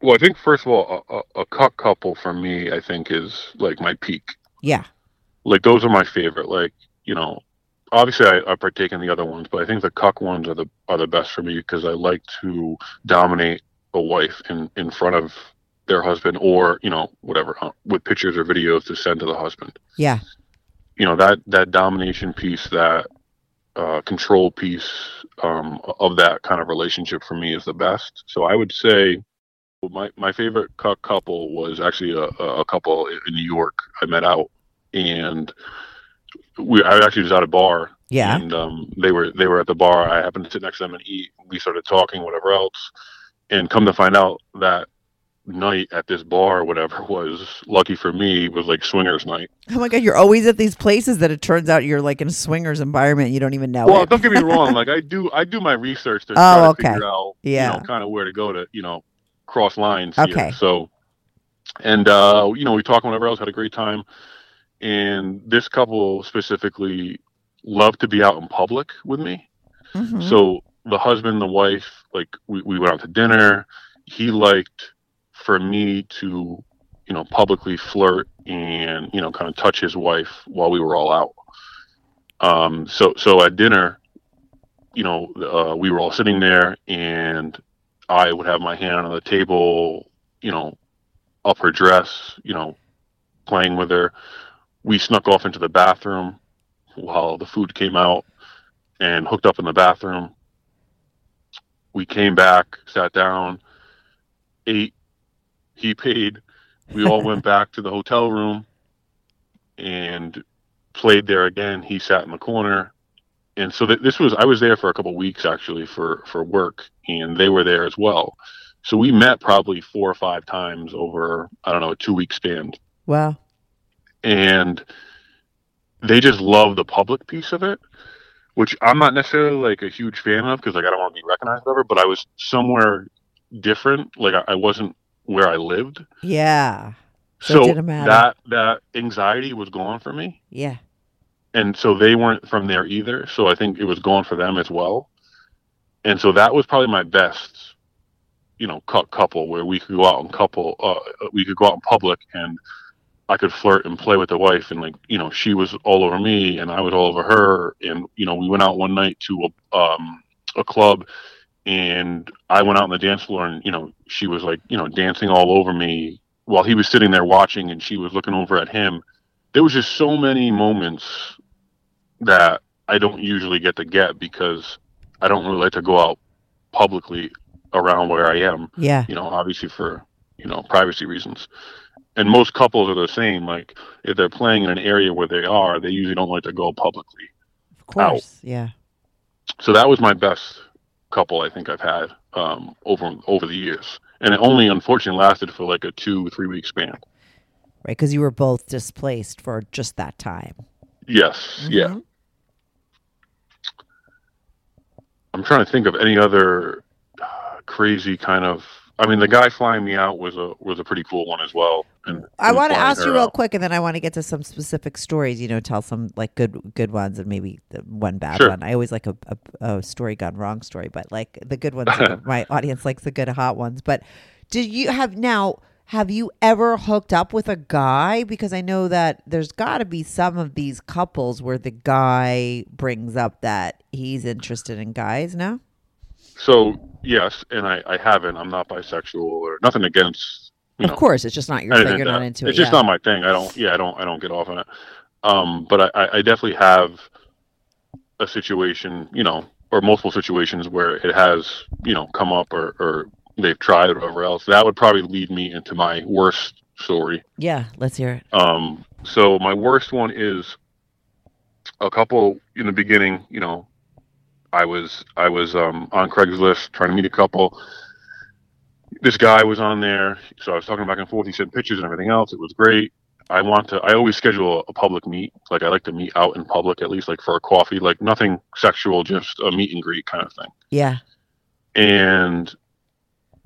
well, I think first of all, a, a, a couple for me, I think is like my peak. Yeah. Like those are my favorite. Like you know, obviously I, I partake in the other ones, but I think the cuck ones are the are the best for me because I like to dominate a wife in in front of their husband or you know whatever uh, with pictures or videos to send to the husband. Yeah. you know that that domination piece that uh, control piece um, of that kind of relationship for me is the best so i would say my, my favorite cou- couple was actually a, a couple in new york i met out and we i actually was at a bar Yeah. and um, they were they were at the bar i happened to sit next to them and eat we started talking whatever else and come to find out that night at this bar whatever was lucky for me was like swingers night Oh my God, you're always at these places that it turns out you're like in a swingers environment. You don't even know Well, it. don't get me wrong. Like I do, I do my research to Oh, try to okay. figure out, Yeah. you know, kind of where to go to, you know, cross lines. here. Okay. So, and uh, you know, we talked whenever else, had a great time, and this couple specifically loved to be out in public with me. Mhm. So the husband, the wife, like we, we went out to dinner. He liked for me to you know, publicly flirt and you know, kind of touch his wife while we were all out. Um, so so at dinner, you know, uh, we were all sitting there, and I would have my hand on the table, you know, up her dress, you know, playing with her. We snuck off into the bathroom while the food came out and hooked up in the bathroom. We came back, sat down, ate. He paid. We all went back to the hotel room and played there again. He sat in the corner. And so th- this was I was there for a couple weeks actually for for work and they were there as well. So we met probably four or five times over I don't know, a 2 week span Wow. And they just love the public piece of it, which I'm not necessarily like a huge fan of because like I don't want to be recognized ever. But I was somewhere different, like I, I wasn't where I lived, Yeah. So so that that anxiety was gone for me, Yeah. and so they weren't from there either. So I think it was gone for them as well, and so that was probably my best, you know, couple where we could go out and couple, uh, we could go out in public and I could flirt and play with the wife, and like you know, she was all over me, and I was all over her, and you know, we went out one night to a um, a club, and I went out on the dance floor, and you know, she was like you know dancing all over me while he was sitting there watching, and she was looking over at him. There was just so many moments that I don't usually get to get because I don't really like to go out publicly around where I am Yeah. you know, obviously for, you know, privacy reasons. And most couples are the same. Like if they're playing in an area where they are, they usually don't like to go publicly. Of course. Yeah. So that was my best couple I think I've had um, over over the years, and it only unfortunately lasted for like a two three week span. Right. Because you were both displaced for just that time. Yes, yeah. Mhm. I'm trying to think of any other uh, crazy kind of. I mean, the guy flying me out was a was a pretty cool one as well. And I want to ask you real out. quick, and then I want to get to some specific stories. You know, tell some like good good ones, and maybe the one bad Sure. one. I always like a, a, a story gone wrong story, but like the good ones. my audience likes the good hot ones. But did you have now? Have you ever hooked up with a guy? Because I know that there's got to be some of these couples where the guy brings up that he's interested in guys. No. So yes, and I, I haven't. I'm not bisexual or nothing against. Of know, course, it's just not your thing. You're not into it's it. just yeah. not my thing. I don't. Yeah, I don't. I don't get off on it. Um, but I, I- I definitely have a situation, you know, or multiple situations where it has, you know, come up or, or they've tried or whatever else. That would probably lead me into my worst story. yeah. Let's hear it. Um, so my worst one is a couple in the beginning. You know, I was I was um, on Craigslist trying to meet a couple. This guy was on there, so I was talking back and forth. He sent pictures and everything else. It was great. I want to. I always schedule a public meet. Like I like to meet out in public, at least like for a coffee. Like nothing sexual, just a meet and greet kind of thing Yeah. and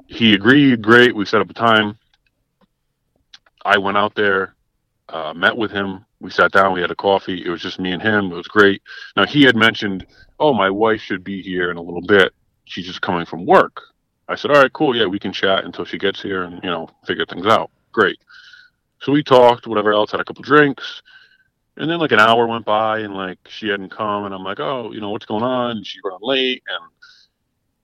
he agreed. Great. We set up a time. I went out there, uh, met with him. We sat down. We had a coffee. It was just me and him. It was great. Now he had mentioned, "Oh, my wife should be here in a little bit. She's just coming from work." I said, "All right, cool. Yeah, we can chat until she gets here and you know figure things out." Great. So we talked, whatever else, had a couple drinks. And then like an hour went by and like she hadn't come and I'm like, oh, you know, what's going on? And she's running late and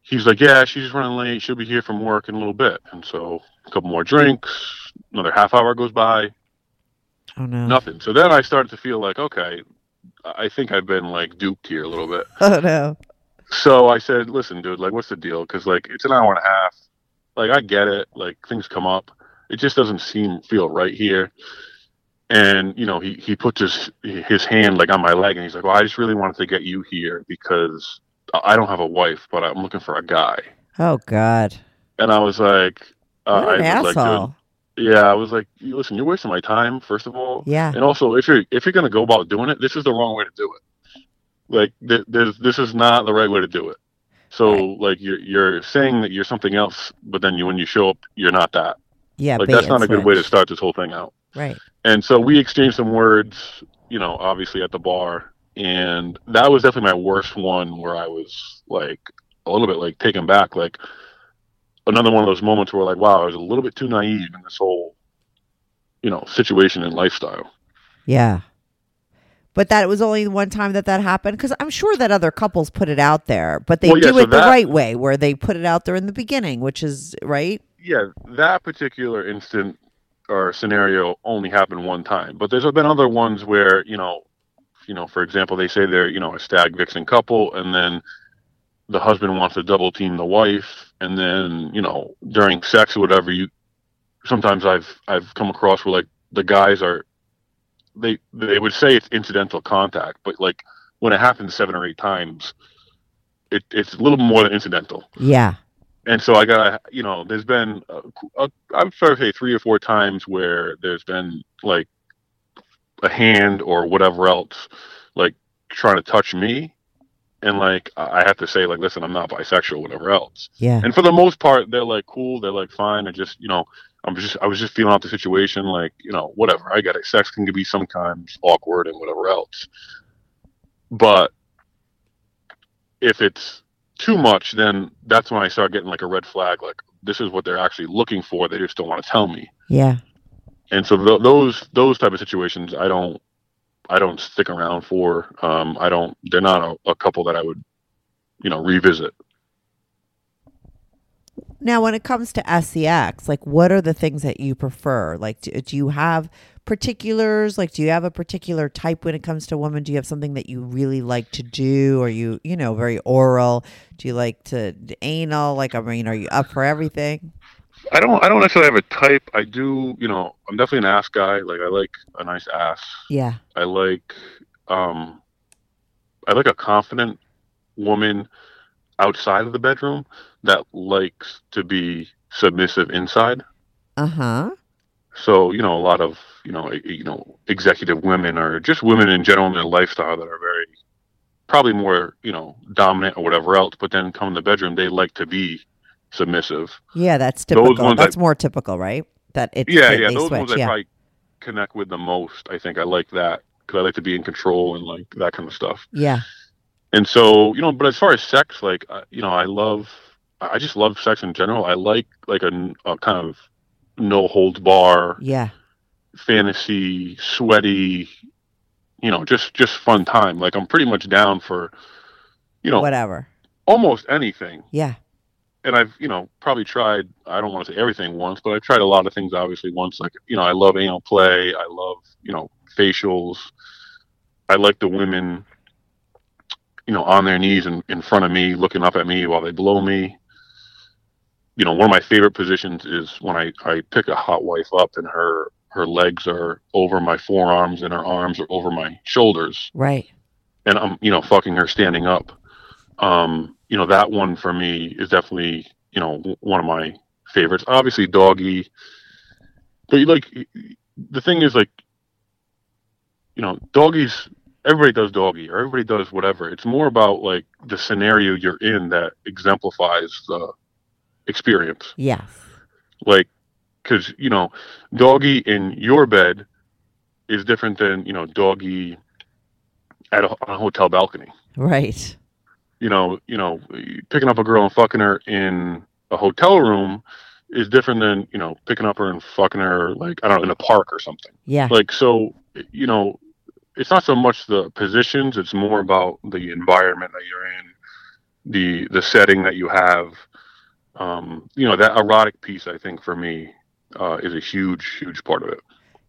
he's like, yeah, she's just running late. She'll be here from work in a little bit. And so a couple more drinks, another half hour goes by, Oh no. nothing. So then I started to feel like, okay, I think I've been like duped here a little bit. Oh no. So I said, listen, dude, like, what's the deal? Because like it's an hour and a half. Like I get it. Like things come up. It just doesn't seem feel right here. And you know, he he puts his his hand like on my leg, and he's like, well, I just really wanted to get you here because I don't have a wife, but I'm looking for a guy. Oh God. And I was like, uh, I was like, dude, asshole. Yeah, I was like, listen, you're wasting my time, first of all. yeah. And also, if you're if you're gonna go about doing it, this is the wrong way to do it. Like, th- there's this is not the right way to do it. So, Right. like, you're you're saying that you're something else, but then you when you show up, you're not that. Yeah. Like, that's not a good way to start this whole thing out. Right. And so we exchanged some words, you know, obviously at the bar, and that was definitely my worst one where I was like a little bit like taken back, like another one of those moments where like, wow, I was a little bit too naive in this whole you know, situation and lifestyle. Yeah. But that was only one time that that happened because I'm sure that other couples put it out there, but they Well, yeah, do so it the right way, where they put it out there in the beginning, which is right. Yeah, that particular instant or scenario only happened one time, but there's been other ones where you know, you know, for example, they say they're you know a stag vixen couple, and then the husband wants to double team the wife, and then you know during sex or whatever, you sometimes I've I've come across where like the guys are they they would say it's incidental contact, but like when it happens seven or eight times, it, it's a little more than incidental Yeah. and so I got you know there's been uh, I'm sorry to say three or four times where there's been like a hand or whatever else like trying to touch me and like I have to say like listen I'm not bisexual whatever else. Yeah. and for the most part they're like cool they're like fine. I just you know I'm just I was just feeling out the situation like you know whatever. I get it. Sex can be sometimes awkward and whatever else. But if it's too much then that's when I start getting like a red flag like this is what they're actually looking for. They just don't want to tell me. Yeah. and so th- those those type of situations I don't I don't stick around for um I don't they're not a, a couple that I would you know revisit Now, when it comes to SEX, like what are the things that you prefer? Like, do, do you have particulars? Like, do you have a particular type when it comes to women? Do you have something that you really like to do? Are you, you know, very oral? Do you like to anal? Like, I mean, are you up for everything? I don't I don't necessarily have a type. I do, you know, I'm definitely an ass guy. Like I like a nice ass. Yeah. I like um I like a confident woman outside of the bedroom that likes to be submissive inside. Uh huh. So, you know, a lot of, you know, you know, executive women or just women in general in their lifestyle that are very probably more, you know, dominant or whatever else, but then come in the bedroom they like to be submissive. Yeah, that's Those typical. ones That's I- more typical, right? That it's yeah, yeah, those switch. ones I probably connect with the most. I think I like that because I like to be in control and like that kind of stuff. yeah. And so, you know, but as far as sex, like, uh, you know, I love, I just love sex in general. I like like a, a kind of no holds bar, Yeah. fantasy, sweaty, you know, just just fun time. Like I'm pretty much down for, you know, Whatever. almost anything. Yeah. And I've you know probably tried I don't want to say everything once, but I've tried a lot of things obviously once. Like you know I love anal play, I love you know facials, I like the women you know on their knees in, in front of me, looking up at me while they blow me. You know one of my favorite positions is when I I pick a hot wife up and her her legs are over my forearms and her arms are over my shoulders Right. and I'm you know fucking her standing up. Um, you know that one for me is definitely you know one of my favorites. Obviously, doggy, but like the thing is like you know doggies. Everybody does doggy, or everybody does whatever. It's more about like the scenario you're in that exemplifies the experience. Yes. Like, because you know, doggy in your bed is different than you know doggy at a, on a hotel balcony Right. You know, you know, picking up a girl and fucking her in a hotel room is different than you know picking up her and fucking her like I don't know in a park or something. Yeah. Like so, you know, it's not so much the positions; it's more about the environment that you're in, the the setting that you have. Um, you know, that erotic piece, I think, for me, uh, is a huge, huge part of it.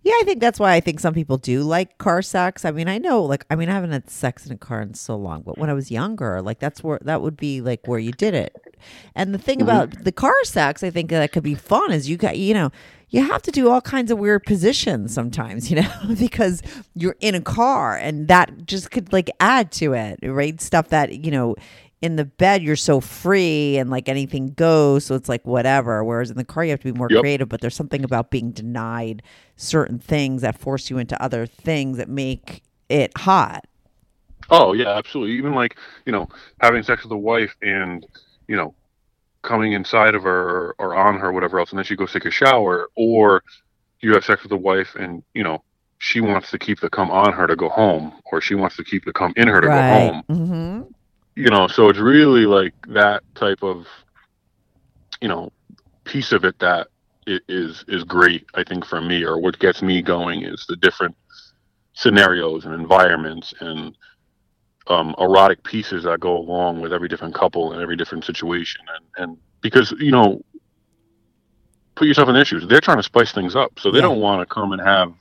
Yeah, I think that's why I think some people do like car sex. I mean, I know, like, I mean, I haven't had sex in a car in so long, but when I was younger, like, that's where that would be like where you did it. And the thing about mm-hmm. the car sex, I think that could be fun is you got, you know, you have to do all kinds of weird positions sometimes, you know, because you're in a car and that just could like add to it, right? Stuff that, you know, in the bed you're so free and like anything goes so it's like whatever whereas in the car you have to be more Yep. creative but there's something about being denied certain things that force you into other things that make it hot Oh yeah, absolutely. Even like you know having sex with a wife and you know coming inside of her or, or on her, whatever else, and then she goes take a shower, or you have sex with a wife and you know she wants to keep the cum on her to go home, or she wants to keep the cum in her to go home. hmm You know, so it's really like that type of you know piece of it that is is great. I think for me, or what gets me going is the different scenarios and environments and um, erotic pieces that go along with every different couple and every different situation. And and because you know, put yourself in their shoes. They're trying to spice things up, so they Yeah. don't want to come and have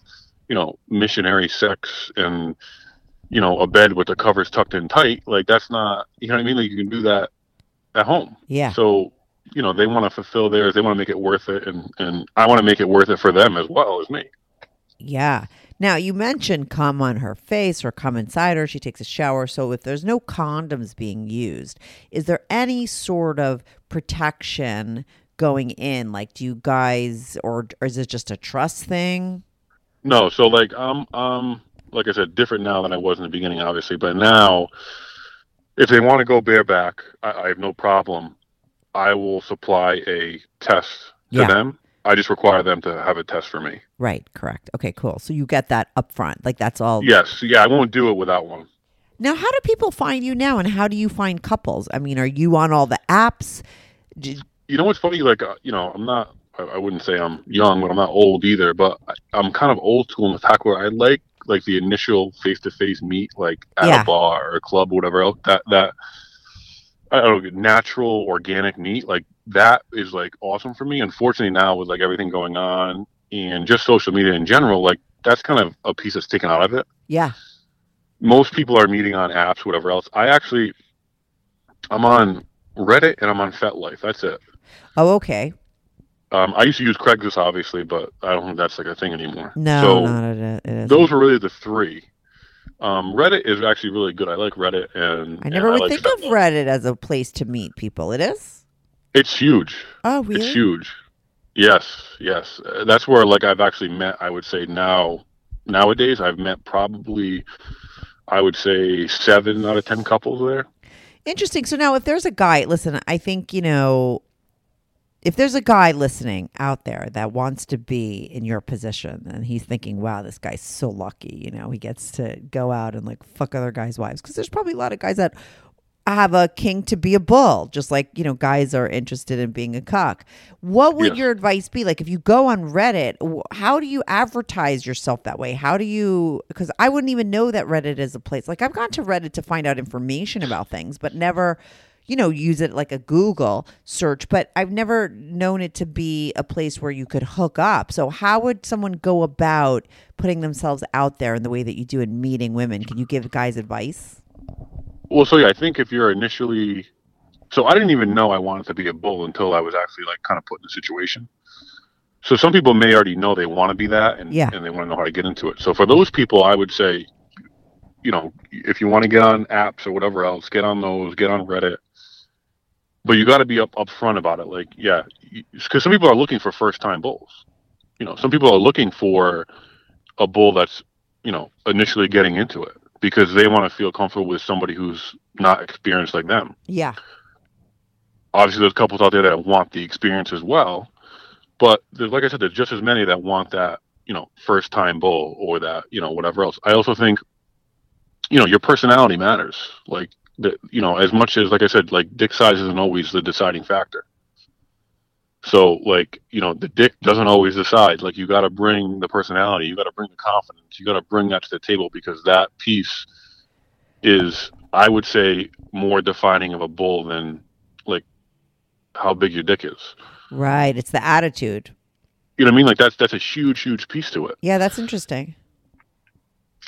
you know missionary sex and you know a bed with the covers tucked in tight. Like that's not you know what I mean. Like you can do that at home. Yeah. So, you know, they want to fulfill theirs. They want to make it worth it, and and I want to make it worth it for them as well as me. Yeah. Now you mentioned come on her face or come inside her. She takes a shower. So if there's no condoms being used, is there any sort of protection going in? Like, do you guys, or, or is it just a trust thing? No, so like I'm um like I said, different now than I was in the beginning, obviously. But now, if they want to go bareback, I, I have no problem. I will supply a test to Yeah. them. I just require them to have a test for me. Right. Correct. Okay. Cool. So you get that up front. Like that's all. Yes, yeah, I won't do it without one. Now, how do people find you now, and how do you find couples? I mean, are you on all the apps? You know what's funny? Like, uh, you know, I'm not. I, wouldn't say I'm young, but I'm not old either. But I, I'm kind of old school in the fact where I like like the initial face to face meet, like at Yeah. a bar or a club or whatever else. That that I don't know, natural, organic meet, like that is like awesome for me. Unfortunately, now with like everything going on and just social media in general, like that's kind of a piece that's taken out of it yeah. most people are meeting on apps, whatever else. I actually, I'm on Reddit and I'm on FetLife. That's it. Oh, okay. Um, I used to use Craigslist, obviously, but I don't think that's like a thing anymore. No, so not it, those were really the three. Um, Reddit is actually really good. I like Reddit, and I never and would like think of Reddit as a place to meet people. It is. It's huge. Oh, really? It's huge. Yes, yes. Uh, that's where like I've actually met. I would say now, nowadays, I've met probably, I would say seven out of ten couples there. Interesting. So now, if there's a guy, listen, I think, you know, if there's a guy listening out there that wants to be in your position and he's thinking, wow, this guy's so lucky, you know, he gets to go out and like fuck other guys' wives. Because there's probably a lot of guys that have a king to be a bull, just like, you know, guys are interested in being a cuck. What would Yes. your advice be? Like, if you go on Reddit, how do you advertise yourself that way? How do you, because I wouldn't even know that Reddit is a place. Like, I've gone to Reddit to find out information about things, but never, you know, use it like a Google search, but I've never known it to be a place where you could hook up. So, how would someone go about putting themselves out there in the way that you do in meeting women? Can you give guys advice? Well, so yeah, I think if you're initially, so I didn't even know I wanted to be a bull until I was actually like kind of put in the situation. So some people may already know they want to be that, and Yeah. and they want to know how to get into it. So for those people, I would say, you know, if you want to get on apps or whatever else, get on those, get on Reddit. But you got to be up upfront about it. Like, yeah, because some people are looking for first time bulls. You know, some people are looking for a bull that's you know initially getting into it because they want to feel comfortable with somebody who's not experienced like them. Yeah. Obviously, there's couples out there that want the experience as well, but there's, like I said, there's just as many that want that, you know, first time bull or that, you know, whatever else. I also think, you know, your personality matters. Like, the, you know, as much as, like I said, like dick size isn't always the deciding factor. So, like, you know, the dick doesn't always decide. Like, you got to bring the personality, you got to bring the confidence, you got to bring that to the table because that piece is, I would say, more defining of a bull than like how big your dick is. Right. It's the attitude. You know what I mean? Like that's that's a huge, huge piece to it. Yeah, that's interesting.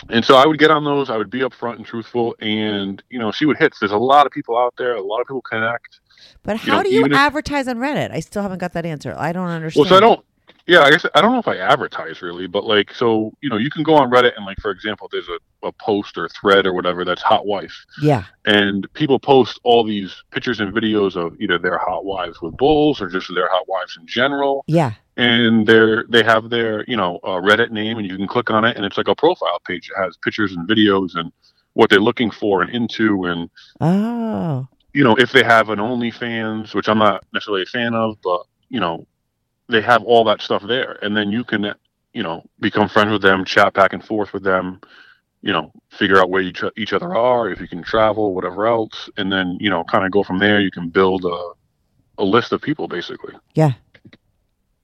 And so I would get on those. I would be upfront and truthful, and you know, see what hits. There's a lot of people out there. A lot of people connect. But You how know, do you even if- advertise on Reddit? I still haven't got that answer. I don't understand. Well, so I don't. Yeah, I guess I don't know if I advertise really, but like, so you know, you can go on Reddit and like, for example, there's a, a post or thread or whatever that's hot wife, Yeah. and people post all these pictures and videos of either their hot wives with bulls or just their hot wives in general. Yeah. And they're they have their you know uh, Reddit name, and you can click on it, and it's like a profile page. It has pictures and videos and what they're looking for and into, and Oh. you know if they have an OnlyFans, which I'm not necessarily a fan of, but you know they have all that stuff there, and then you can you know become friends with them, chat back and forth with them. You know, figure out where each, each other are, if you can travel, whatever else, and then you know, kind of go from there. You can build a, a list of people, basically. Yeah.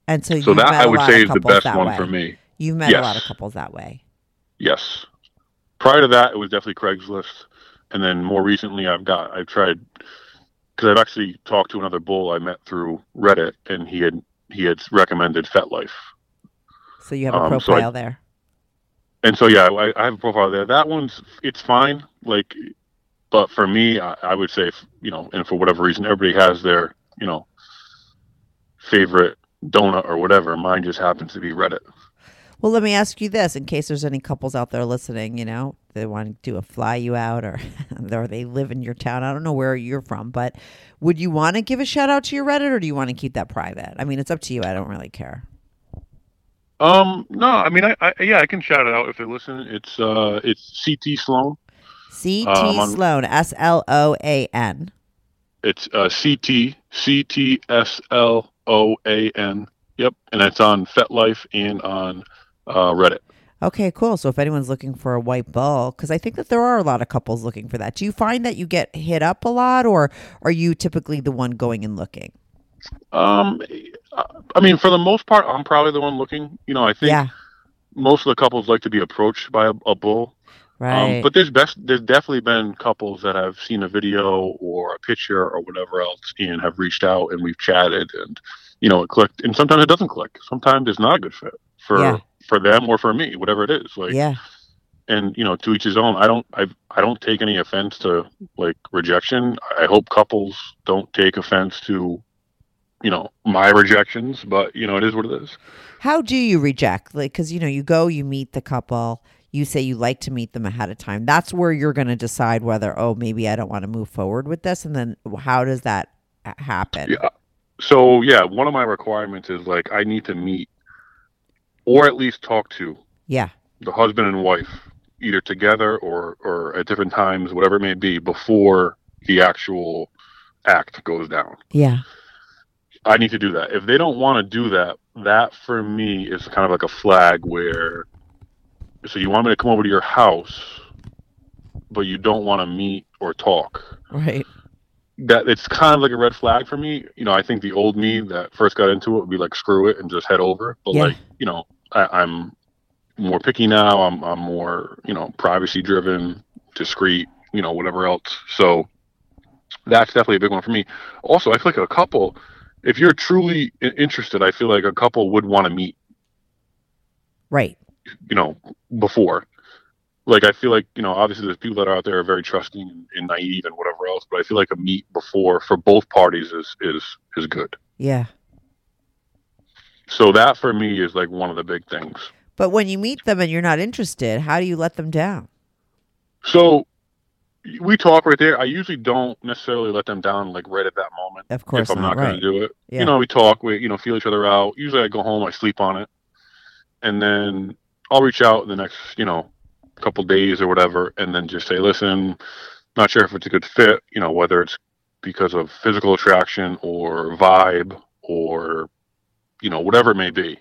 And so, So you've that I a would say of is the best one way. for me. You've met a lot of couples that way. Yes. Prior to that, it was definitely Craigslist, and then more recently, I've got I've tried because I've actually talked to another bull I met through Reddit, and he had he had recommended FetLife, So you have a Um, so I- profile there. and so yeah, I, I have a profile there. That one's it's fine, like, but for me, I, I would say if, you know, and for whatever reason, everybody has their you know favorite donut or whatever. Mine just happens to be Reddit. Well, let me ask you this in case there's any couples out there listening, you know, they want to do a fly you out or, or they live in your town. I don't know where you're from, but would you want to give a shout out to your Reddit or do you want to keep that private? I mean, it's up to you. I don't really care. Um, no, I mean, I, I yeah, I can shout it out if they listen. It's uh, it's CT Sloan. CT Um, Sloan, S L O A N. It's uh, CT C T S L O A N. Yep, and it's on FetLife and on uh, Reddit. Okay, cool. So if anyone's looking for a white bull, because I think that there are a lot of couples looking for that. Do you find that you get hit up a lot, or are you typically the one going and looking? Um, I mean, for the most part, I'm probably the one looking. You know, I think Yeah, most of the couples like to be approached by a, a bull. Right. Um, but there's best there's definitely been couples that have seen a video or a picture or whatever else and have reached out and we've chatted and you know it clicked and sometimes it doesn't click. Sometimes it's not a good fit for Yeah. for them or for me, whatever it is. Like yeah, and you know to each his own. I don't I I don't take any offense to like rejection. I hope couples don't take offense to you know my rejections, but you know it is what it is. How do you reject? Like, because you know, you go, you meet the couple, you say you like to meet them ahead of time. That's where you're going to decide whether, oh, maybe I don't want to move forward with this. And then how does that happen? Yeah. So yeah, one of my requirements is like I need to meet or at least talk to Yeah. the husband and wife either together or or at different times, whatever it may be, before the actual act goes down. Yeah. I need to do that. If they don't want to do that, that for me is kind of like a flag where so you want me to come over to your house but you don't want to meet or talk. Right. That it's kind of like a red flag for me. You know, I think the old me that first got into it would be like screw it and just head over. But Yeah. like, you know, I, I'm more picky now. I'm I'm more, you know, privacy driven, discreet, you know, whatever else. So that's definitely a big one for me. Also, I feel like a couple, if you're truly interested, I feel like a couple would want to meet, Right. You know, before. Like I feel like you know, obviously there's people that are out there are very trusting and, and naive and whatever else, but I feel like a meet before for both parties is is is good. Yeah. So that for me is like one of the big things. But when you meet them and you're not interested, how do you let them down? So we talk right there. I usually don't necessarily let them down like right at that moment. Of course if I'm not, not, going to do it. Yeah. You know, we talk, we you know feel each other out. Usually I go home, I sleep on it, and then I'll reach out in the next you know couple days or whatever, and then just say, listen, not sure if it's a good fit. You know, whether it's because of physical attraction or vibe or you know whatever it may be.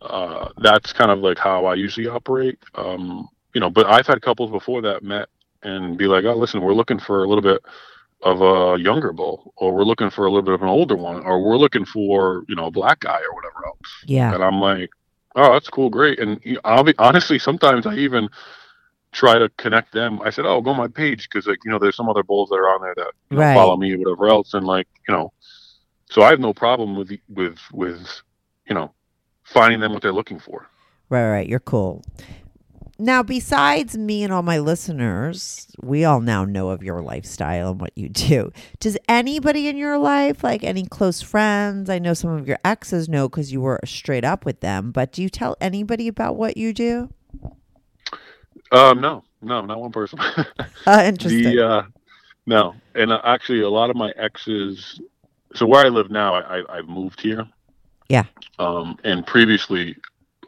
Uh, that's kind of like how I usually operate. Um, you know, but I've had couples before that met and be like, oh, listen, we're looking for a little bit of a younger bull, or we're looking for a little bit of an older one, or we're looking for you know a black guy or whatever else. Yeah. And I'm like, oh, that's cool, great. And you know, be honestly, sometimes I even try to connect them. I said, oh, go on my page because like you know there's some other bulls that are on there that you know, follow me or whatever else, and like you know, so I have no problem with with with you know finding them what they're looking for. Right, right. You're cool. Now, besides me and all my listeners, we all now know of your lifestyle and what you do. Does anybody in your life, like any close friends, I know some of your exes know because you were straight up with them, but do you tell anybody about what you do? Um, no, no, not one person. Uh, interesting. The uh, no, and uh, actually, a lot of my exes. So where I live now, I, I I've moved here. Yeah. Um, and previously,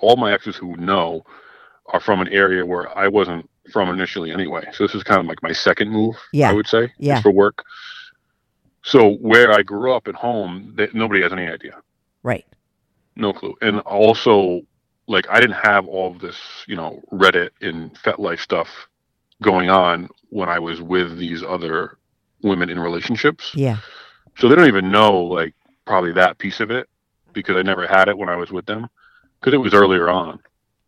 all my exes who know are from an area where I wasn't from initially anyway. So this is kind of like my second move. Yeah. I would say. Yeah. For work. So where I grew up at home, that nobody has any idea, right. no clue, and also like I didn't have all of this, you know, Reddit and FetLife stuff going on when I was with these other women in relationships. Yeah. So they don't even know like probably that piece of it. because I never had it when I was with them because it was earlier on.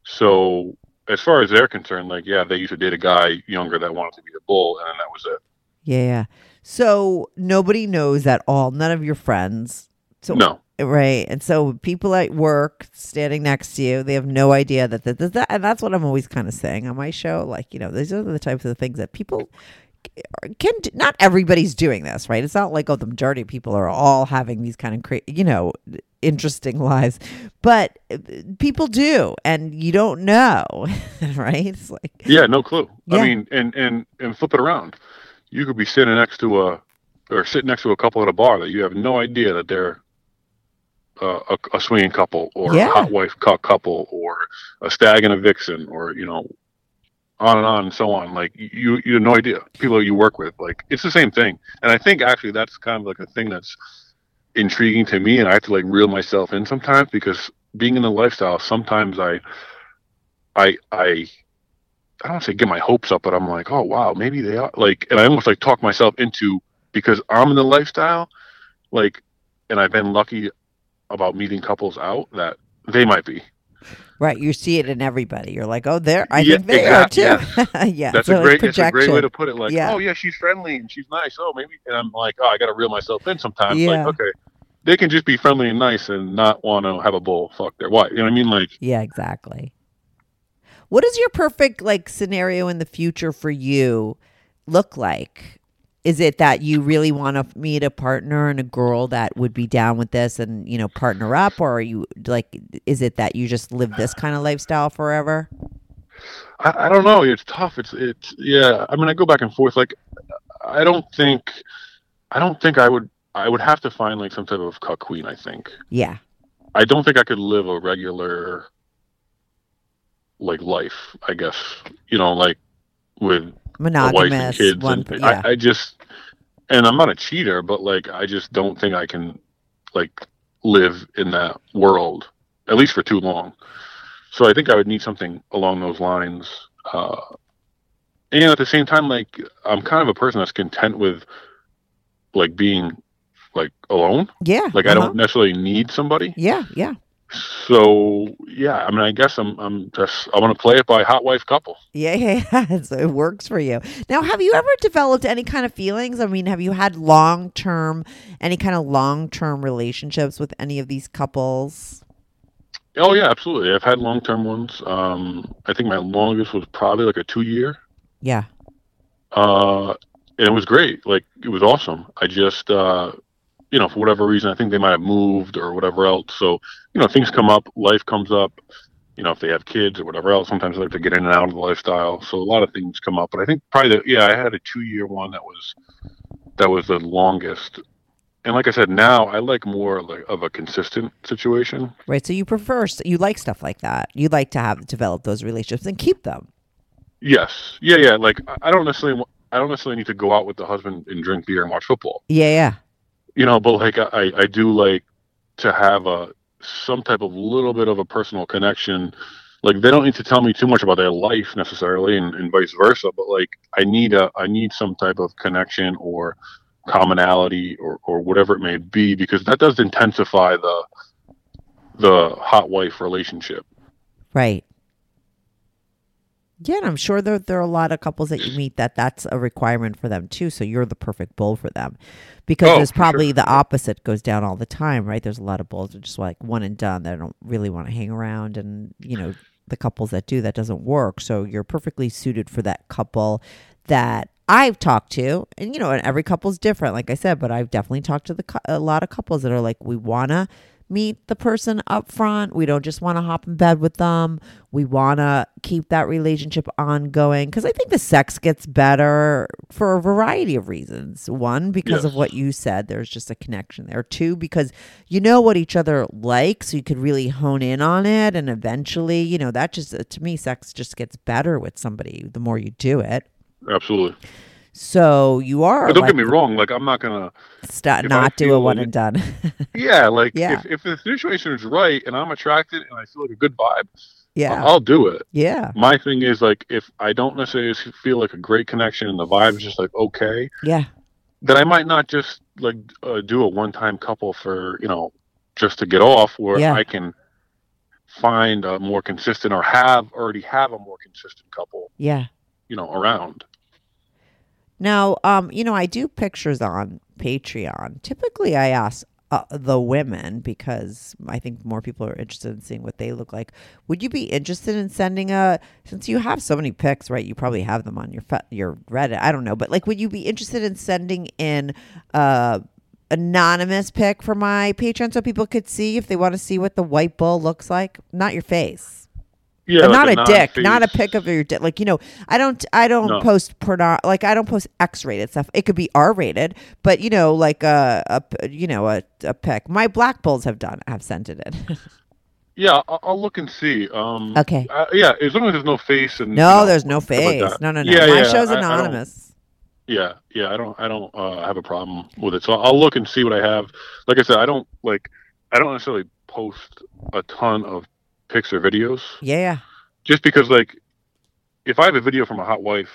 So as far as they're concerned, like yeah, they used to date a guy younger that wanted to be a bull, and then that was it. Yeah, yeah. So nobody knows at all. None of your friends. So No, Right. And so people at work standing next to you, they have no idea that that, that, that and that's what I'm always kind of saying on my show. Like, you know, these are the types of things that people can. Not everybody's doing this, right? It's not like, oh, the majority of people are all having these kind of, cra- you know, interesting lives, but uh, people do, and you don't know, right? It's like, yeah, no clue. Yeah. I mean, and and and flip it around. You could be sitting next to a or sitting next to a couple at a bar that you have no idea that they're uh, a, a swinging couple or Yeah. a hot wife couple or a stag and a vixen or you know on and on and so on. Like you you have no idea. People you work with like it's the same thing. And i think actually that's kind of like a thing that's intriguing to me and i have to like reel myself in sometimes because being in the lifestyle sometimes i i i I don't say get my hopes up, but I'm like, oh wow, maybe they are like, and I almost like talk myself into because I'm in the lifestyle, like, and I've been lucky about meeting couples out that they might be. Right? You see it in everybody. You're like, oh, there, I Yeah, think they exactly, are too. yeah. That's so a great, that's a great way to put it. Like, Yeah. oh yeah, she's friendly and she's nice. Oh maybe, and I'm like, oh, I got to reel myself in sometimes. Yeah. Like, okay, they can just be friendly and nice and not want to have a bull fuck their wife. You know what I mean? Like, Yeah, exactly. What does your perfect like scenario in the future for you look like? Is it that you really want to meet a partner and a girl that would be down with this and, you know, partner up or are you like is it that you just live this kind of lifestyle forever? I, I don't know. It's tough. It's it's yeah. I mean, I go back and forth. Like, I don't think, I don't think I would. I would have to find like some type of cuck queen. I think. Yeah. I don't think I could live a regular, like life. I guess you know, like with a wife and Monogamous kids. one and yeah. I, I just, and I'm not a cheater, but like I just don't think I can, like, live in that world at least for too long. So I think I would need something along those lines. Uh, and at the same time, like I'm kind of a person that's content with like being like alone. yeah. Like I uh-huh. don't necessarily need somebody. Yeah, yeah. So yeah, I mean, I guess I'm I'm just I want to play it by hot wife couple. Yeah, yeah, yeah. So it works for you. Now, have you ever developed any kind of feelings? I mean, have you had long term, any kind of long term relationships with any of these couples? Oh yeah, absolutely. I've had long term ones. Um, I think my longest was probably like a two year. Yeah. Uh, and it was great. Like it was awesome. I just, uh, you know, for whatever reason, I think they might have moved or whatever else. So, you know, things come up, life comes up. You know, if they have kids or whatever else, sometimes they have to get in and out of the lifestyle. So a lot of things come up. But I think probably the yeah, I had a two year one that was that was the longest. And like I said, now I like more like of a consistent situation. Right. So you prefer, you like stuff like that. You like to have develop those relationships and keep them. Yes, yeah, yeah. Like I- I don't necessarily, I don't necessarily need to go out with the husband and drink beer and watch football. Yeah, yeah. You know but like i i do like to have a some type of little bit of a personal connection like they don't need to tell me too much about their life necessarily and, and vice versa but like i need a i need some type of connection or commonality or or whatever it may be because that does intensify the the hot wife relationship Right. Yeah, and I'm sure there there are a lot of couples that you meet that that's a requirement for them too. So you're the perfect bull for them, because Oh, there's probably sure. the opposite goes down all the time, right? There's a lot of bulls that are just like one and done. They don't really want to hang around, and you know the couples that do that doesn't work. So you're perfectly suited for that couple that I've talked to, and you know, and every couple's different, like I said, but I've definitely talked to the a lot of couples that are like, we wanna meet the person up front. We don't just want to hop in bed with them. We want to keep that relationship ongoing because I think the sex gets better for a variety of reasons. One, because of what you said, there's just a connection there. Two, because you know what each other likes, so you could really hone in on it. And eventually, you know, that just, to me, sex just gets better with somebody the more you do it. absolutely So you are but don't like, get me wrong like i'm not gonna st- not do a one like- and done. yeah like Yeah. if, if the situation is right and i'm attracted and i feel like a good vibe yeah. i'll do it Yeah. my thing is like if I don't necessarily feel like a great connection and the vibe is just like okay, Yeah. then I might not just like uh, do a one time couple for you know just to get off where Yeah. I can find a more consistent or have already have a more consistent couple, Yeah. you know, around. Now, um, you know, I do pictures on Patreon. Typically, I ask uh, the women because I think more people are interested in seeing what they look like. Would you be interested in sending a? Since you have so many pics, right? You probably have them on your your Reddit. I don't know, but like, would you be interested in sending in uh anonymous pic for my Patreon so people could see if they want to see what the white bull looks like? Not your face. Yeah, like not a, dick, not a pic of your dick. Like you know, I don't, I don't No. post porno. Like I don't post X-rated stuff. It could be R-rated, but you know, like a, a you know, a, a pic. My black bulls have done, have sent it in. Yeah, I'll, I'll look and see. Um, Okay. uh, yeah, as long as there's no face and no, you know, there's no stuff like face. no, no, no. Yeah, My yeah, show's I- I anonymous. Yeah, yeah, I don't, I don't uh, have a problem with it. So I'll look and see what I have. Like I said, I don't like, I don't necessarily post a ton of pics or videos, yeah, just because like, if I have a video from a hot wife,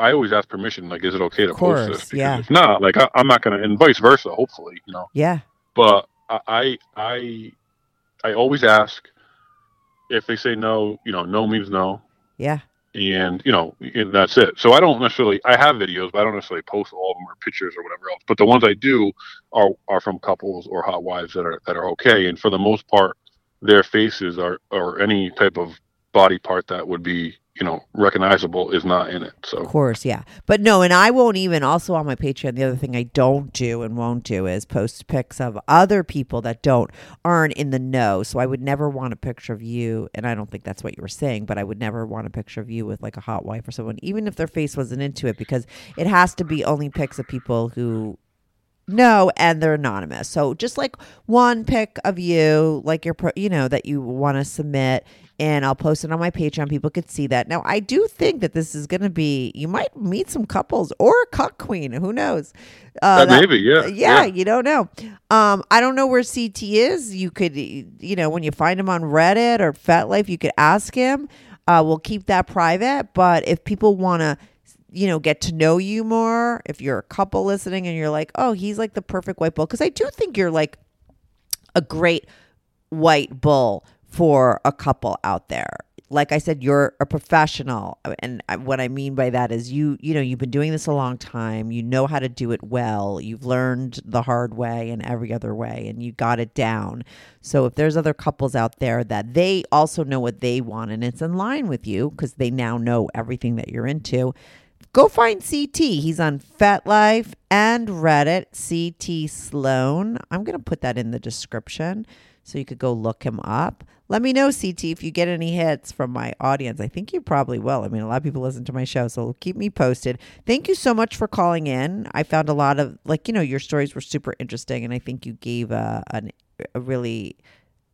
I always ask permission. Like, is it okay to Of course, post this? Because yeah. If not, like, I, I'm not gonna, and vice versa. Hopefully, you know. Yeah. But I, I, I, I always ask. If they say no, you know, no means no Yeah. and you know and that's it so i don't necessarily i have videos but i don't necessarily post all of them or pictures or whatever else but the ones i do are are from couples or hot wives that are that are okay and for the most part their faces are or any type of body part that would be you know recognizable is not in it So Of course, yeah. But no, and I won't even also on my Patreon, the other thing I don't do and won't do is post pics of other people that don't aren't in the know. So I would never want a picture of you, and I don't think that's what you were saying, but I would never want a picture of you with like a hot wife or someone, even if their face wasn't into it, because it has to be only pics of people who know and they're anonymous. So just like one pic of you, like your, pro- you know, that you want to submit, and I'll post it on my Patreon. People could see that. Now, I do think that this is going to be. You might meet some couples or a cuck queen. Who knows? Uh, Uh, that- maybe yeah yeah, you don't know. Um, I don't know where CT is. You could, you know, when you find him on Reddit or FetLife, you could ask him. Uh, we'll keep that private. But if people want to, you know, get to know you more, if you're a couple listening and you're like, oh, he's like the perfect white bull, because I do think you're like a great white bull for a couple out there. Like I said, you're a professional, uh, and what I mean by that is you, you know, you've been doing this a long time. You know how to do it well. You've learned the hard way and every other way, and you got it down. So if there's other couples out there that they also know what they want and it's in line with you because they now know everything that you're into, go find CT. He's on FetLife and Reddit, CT Sloan. I'm going to put that in the description so you could go look him up. Let me know, CT, if you get any hits from my audience. I think you probably will. I mean, a lot of people listen to my show, so keep me posted. Thank you so much for calling in. I found a lot of, like, you know, your stories were super interesting, and I think you gave a, an, a really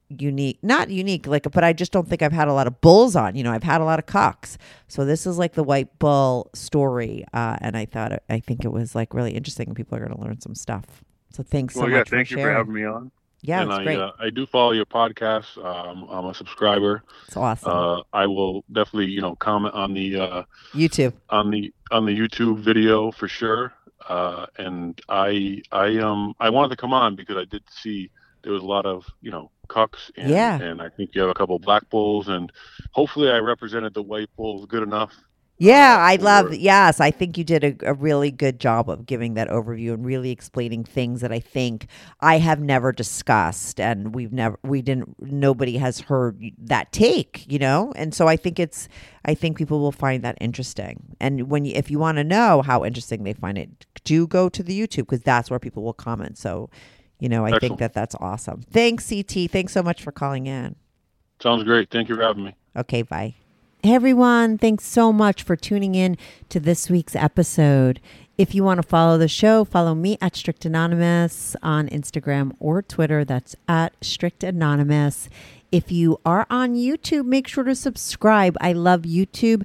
unique not unique like but i just don't think i've had a lot of bulls on you know i've had a lot of cucks. So this is like the white bull story uh and i thought it, i think it was like really interesting and people are going to learn some stuff. So thanks so yeah much thank for you sharing. for having me on. Yeah and I, great. uh, I do follow your podcast. Um, i'm a subscriber. It's awesome. Uh, i will definitely you know comment on the uh, you too. on the on the YouTube video for sure. Uh, and I I um I wanted to come on because I did see there was a lot of you know cucks and, Yeah. and I think you have a couple black bulls and hopefully I represented the white bulls good enough. Yeah, uh, I love. Yes, I think you did a, a really good job of giving that overview and really explaining things that I think I have never discussed, and we've never, we didn't, nobody has heard that take, you know. And so I think it's, I think people will find that interesting. And when you, if you want to know how interesting they find it, do go to the YouTube because that's where people will comment. So, you know, I think that that's awesome. Thanks, CT. Thanks so much for calling in. Sounds great. Thank you for having me. Okay, bye. Hey everyone, thanks so much for tuning in to this week's episode. If you want to follow the show, follow me at Strict Anonymous on Instagram or Twitter. That's at Strict Anonymous. If you are on YouTube, make sure to subscribe. I love YouTube